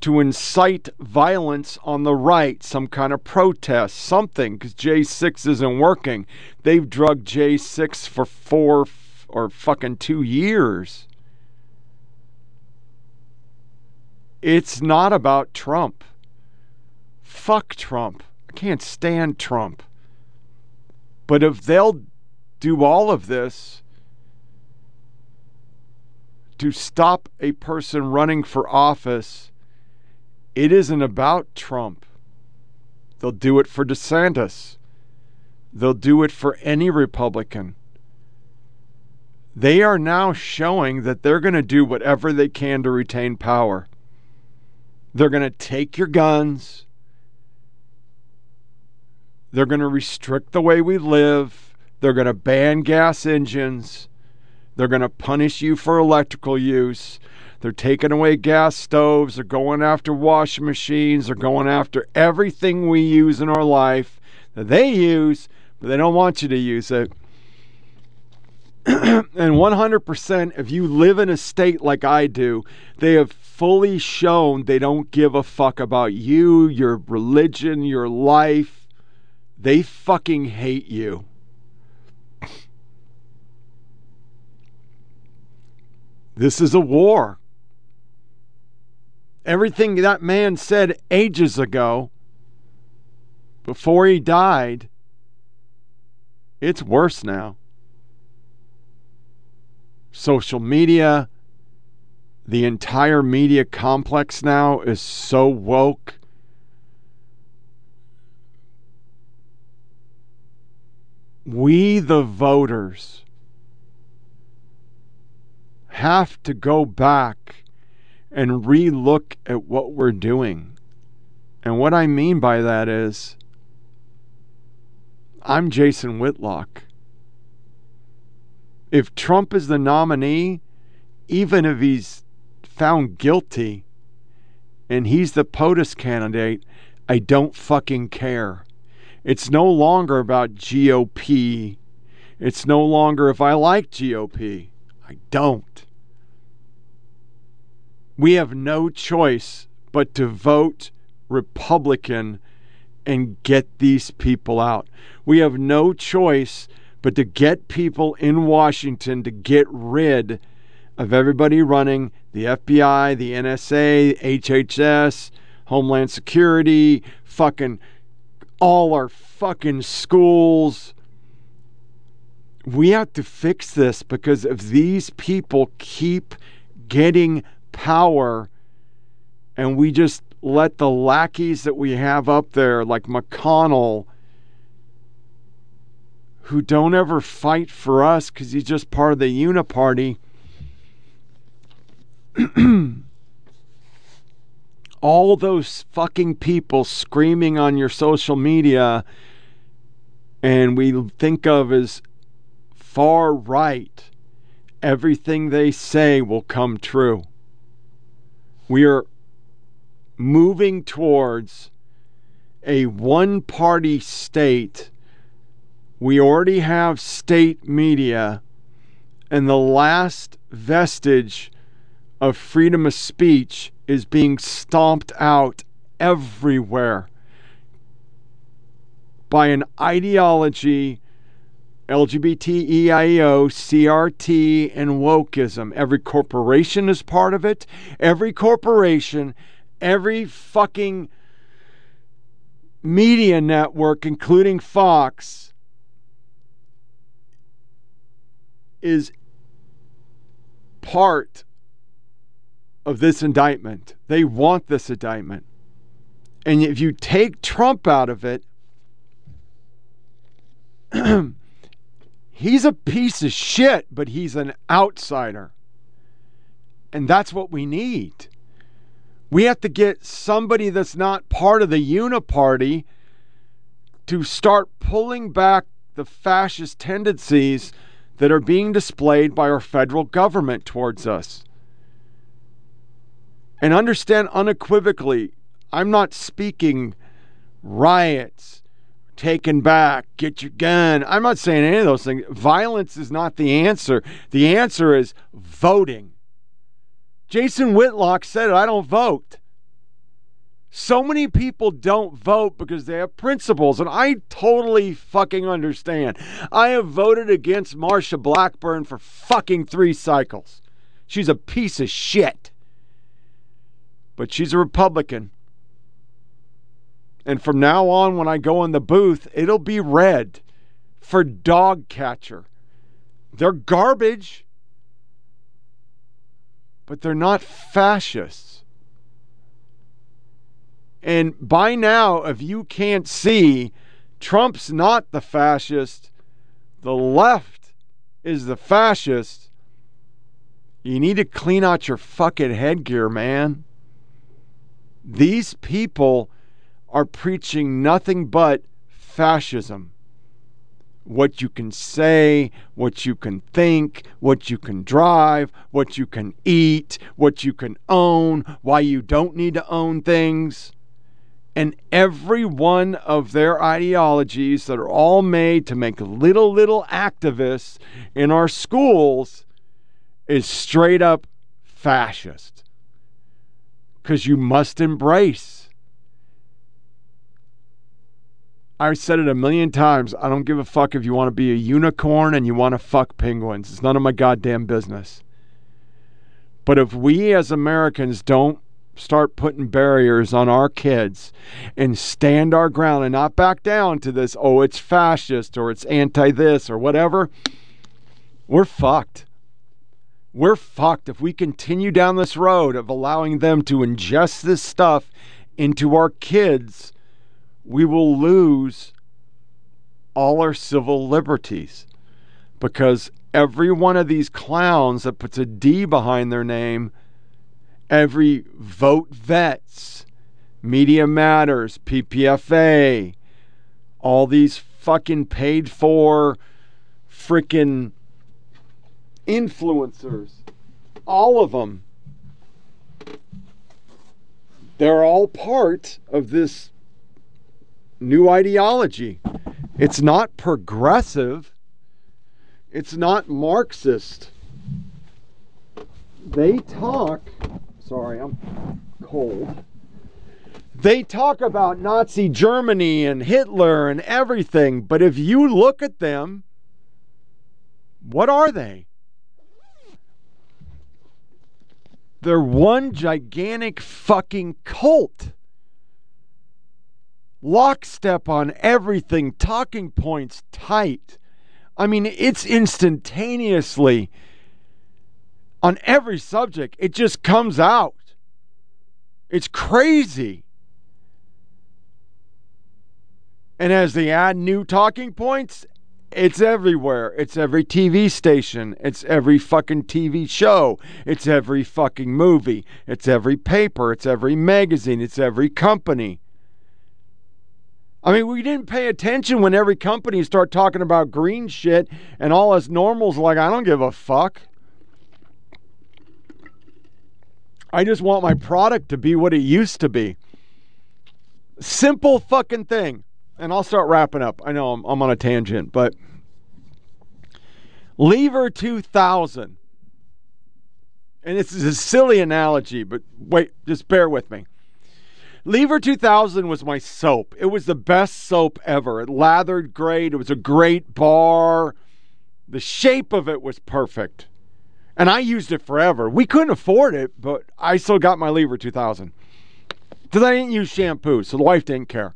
to incite violence on the right, some kind of protest, something, because J6 isn't working. They've drugged J6 for four or fucking two years. It's not about Trump. Fuck Trump. I can't stand Trump. But if they'll do all of this to stop a person running for office, it isn't about Trump. They'll do it for DeSantis. They'll do it for any Republican. They are now showing that they're going to do whatever they can to retain power. They're going to take your guns. They're going to restrict the way we live. They're going to ban gas engines. They're going to punish you for electrical use. They're taking away gas stoves. They're going after washing machines. They're going after everything we use in our life that they use, but they don't want you to use it. and 100%, if you live in a state like I do, they have fully shown they don't give a fuck about you, your religion, your life. They fucking hate you. This is a war. Everything that man said ages ago, before he died, it's worse now. Social media, the entire media complex now is so woke. We, the voters, have to go back and relook at what we're doing. And what I mean by that is, I'm Jason Whitlock. If Trump is the nominee, even if he's found guilty and he's the POTUS candidate, I don't fucking care. It's no longer about GOP. It's no longer if I like GOP. I don't. We have no choice but to vote Republican and get these people out. We have no choice but to get people in Washington to get rid of everybody running the FBI, the NSA, HHS, Homeland Security, fucking all our fucking schools. We have to fix this because if these people keep getting power and we just let the lackeys that we have up there, like McConnell, who don't ever fight for us because he's just part of the uniparty. All those fucking people screaming on your social media and we think of as far right, everything they say will come true. We are moving towards a one party state. We already have state media, and the last vestige of freedom of speech is being stomped out everywhere by an ideology LGBTEIO, CRT, and wokeism. Every corporation is part of it. Every corporation, every fucking media network, including Fox, is part of this indictment. They want this indictment. And if you take Trump out of it, he's a piece of shit, but he's an outsider. And that's what we need. We have to get somebody that's not part of the uniparty to start pulling back the fascist tendencies that are being displayed by our federal government towards us. And understand unequivocally, I'm not speaking riots, taken back, get your gun. I'm not saying any of those things. Violence is not the answer. The answer is voting. Jason Whitlock said it I don't vote. So many people don't vote because they have principles, and I totally fucking understand. I have voted against Marsha Blackburn for fucking three cycles. She's a piece of shit. But she's a Republican. And from now on, when I go in the booth, it'll be red for dog catcher. They're garbage, but they're not fascists. And by now, if you can't see, Trump's not the fascist, the left is the fascist. You need to clean out your fucking headgear, man. These people are preaching nothing but fascism. What you can say, what you can think, what you can drive, what you can eat, what you can own, why you don't need to own things. And every one of their ideologies that are all made to make little, little activists in our schools is straight up fascist. Because you must embrace. I've said it a million times. I don't give a fuck if you want to be a unicorn and you want to fuck penguins. It's none of my goddamn business. But if we as Americans don't start putting barriers on our kids and stand our ground and not back down to this, oh, it's fascist or it's anti this or whatever, we're fucked. We're fucked if we continue down this road of allowing them to ingest this stuff into our kids. We will lose all our civil liberties because every one of these clowns that puts a D behind their name, every VoteVets, Media Matters, PPFA, all these fucking paid for freaking influencers, all of them, they're all part of this new ideology. It's not progressive. It's not Marxist. They talk, sorry, I'm cold. They talk about Nazi Germany and Hitler and everything, but if you look at them, what are they? They're one gigantic fucking cult. Lockstep on everything, talking points tight. I mean, it's instantaneously on every subject. It just comes out. It's crazy. And as they add new talking points, it's everywhere. It's every TV station. It's every fucking TV show. It's every fucking movie. It's every paper. It's every magazine. It's every company. I mean, we didn't pay attention when every company start talking about green shit and all us normals like, I don't give a fuck. I just want my product to be what it used to be. Simple fucking thing. And I'll start wrapping up. I know I'm, I'm on a tangent, but Lever 2000. And this is a silly analogy, but wait, just bear with me. Lever 2000 was my soap. It was the best soap ever. It lathered great. It was a great bar. The shape of it was perfect. And I used it forever. We couldn't afford it, but I still got my Lever 2000. Because I didn't use shampoo, so the wife didn't care.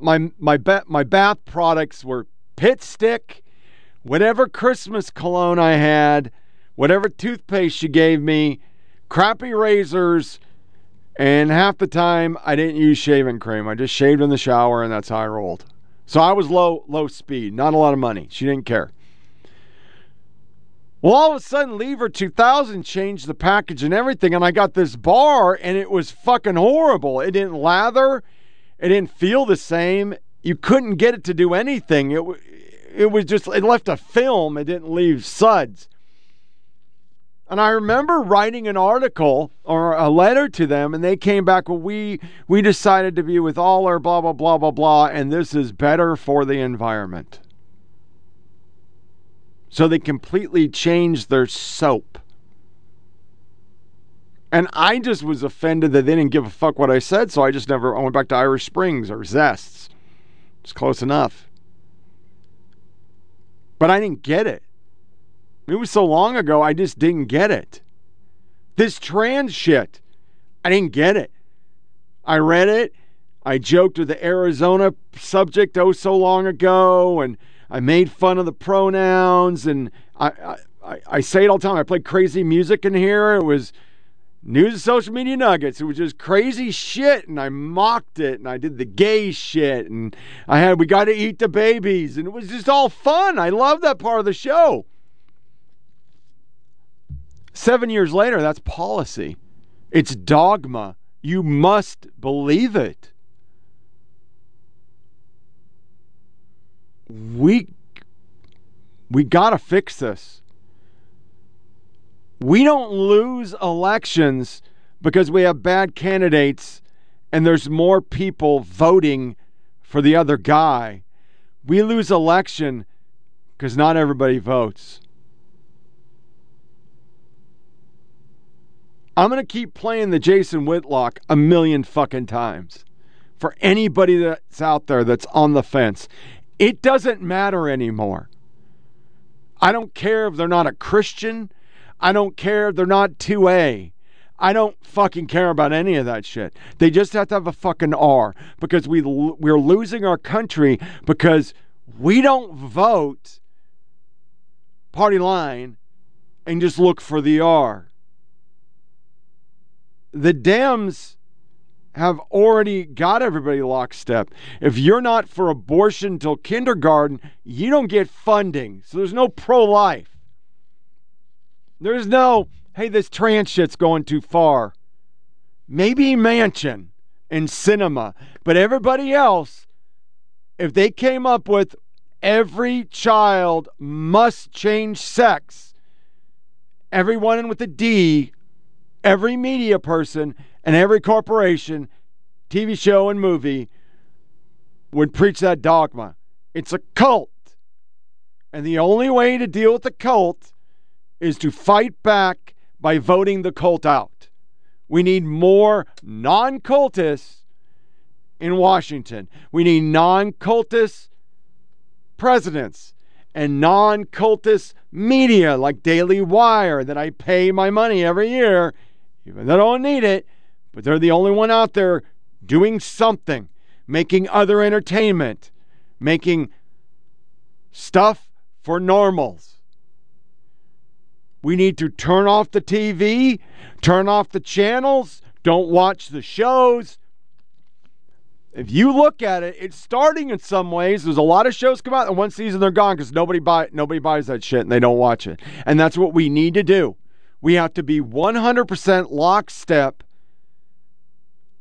My my ba- my bath products were Pit Stick, whatever Christmas cologne I had, whatever toothpaste she gave me, crappy razors, and half the time I didn't use shaving cream. I just shaved in the shower and that's how I rolled. So I was low low speed, not a lot of money. She didn't care. Well, all of a sudden, Lever 2000 changed the package and everything, and I got this bar, and it was fucking horrible. It didn't lather, it didn't feel the same. You couldn't get it to do anything. It it was just it left a film. It didn't leave suds. And I remember writing an article or a letter to them, and they came back. Well, we we decided to be with all our blah blah blah blah blah, and this is better for the environment. So they completely changed their soap. And I just was offended that they didn't give a fuck what I said, so I just never I went back to Irish Springs or Zests. It's close enough. But I didn't get it. It was so long ago, I just didn't get it. This trans shit, I didn't get it. I read it. I joked with the Arizona subject oh so long ago, and I made fun of the pronouns, and I, I, I say it all the time. I played crazy music in here. It was news and social media nuggets. It was just crazy shit, and I mocked it, and I did the gay shit, and I had we got to eat the babies, and it was just all fun. I love that part of the show. Seven years later, that's policy. It's dogma. You must believe it. We we got to fix this. We don't lose elections because we have bad candidates and there's more people voting for the other guy. We lose election because not everybody votes. I'm going to keep playing the Jason Whitlock a million fucking times for anybody that's out there that's on the fence. It doesn't matter anymore. I don't care if they're not a Christian. I don't care. If they're not 2A. I don't fucking care about any of that shit. They just have to have a fucking R because we we're losing our country because we don't vote party line and just look for the R. The Dems have already got everybody lockstep. If you're not for abortion till kindergarten, you don't get funding. So there's no pro life. There's no, hey, this trans shit's going too far. Maybe Manchin and Sinema. but everybody else, if they came up with every child must change sex, everyone with a D, every media person, and every corporation, TV show, and movie would preach that dogma. It's a cult. And the only way to deal with the cult is to fight back by voting the cult out. We need more non cultists in Washington. We need non cultist presidents and non cultist media like Daily Wire that I pay my money every year, even though I don't need it, but they're the only one out there doing something, making other entertainment, making stuff for normals. We need to turn off the TV, turn off the channels, don't watch the shows. If you look at it, it's starting in some ways. There's a lot of shows come out, and one season they're gone because nobody buy nobody buys that shit and they don't watch it. And that's what we need to do. We have to be 100% lockstep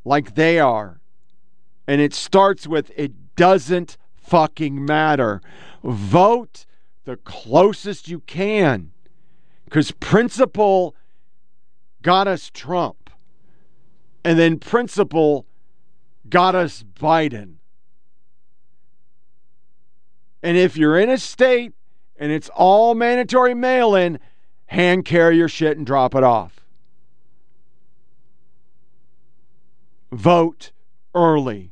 like they are. And it starts with it doesn't fucking matter. Vote the closest you can because principle got us Trump. And then principle got us Biden. And if you're in a state and it's all mandatory mail in, hand carry your shit and drop it off. Vote early,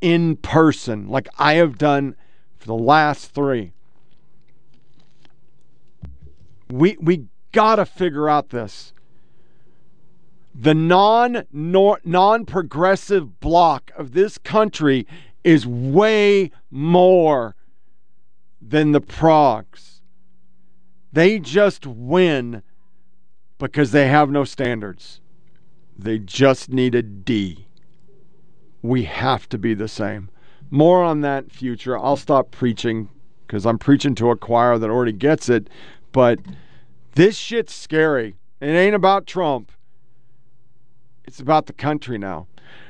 in person, like I have done for the last three. We, we got to figure out this the non non progressive block of this country is way more than the progs. They just win because they have no standards. They just need a D. We have to be the same. More on that future. I'll stop preaching because I'm preaching to a choir that already gets it. But this shit's scary. It ain't about Trump. It's about the country now.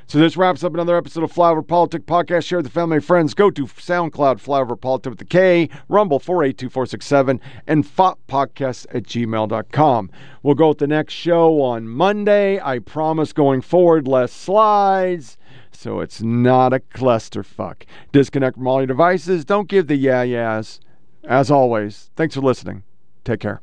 So this wraps up another episode of Flyover PolitiK Podcast. Share with the family and friends. Go to SoundCloud, Flyover PolitiK with the K, Rumble 482467, and Podcast at gmail.com. We'll go with the next show on Monday. I promise going forward, less slides. So it's not a clusterfuck. Disconnect from all your devices. Don't give the yeah yeahs. As always, thanks for listening. Take care.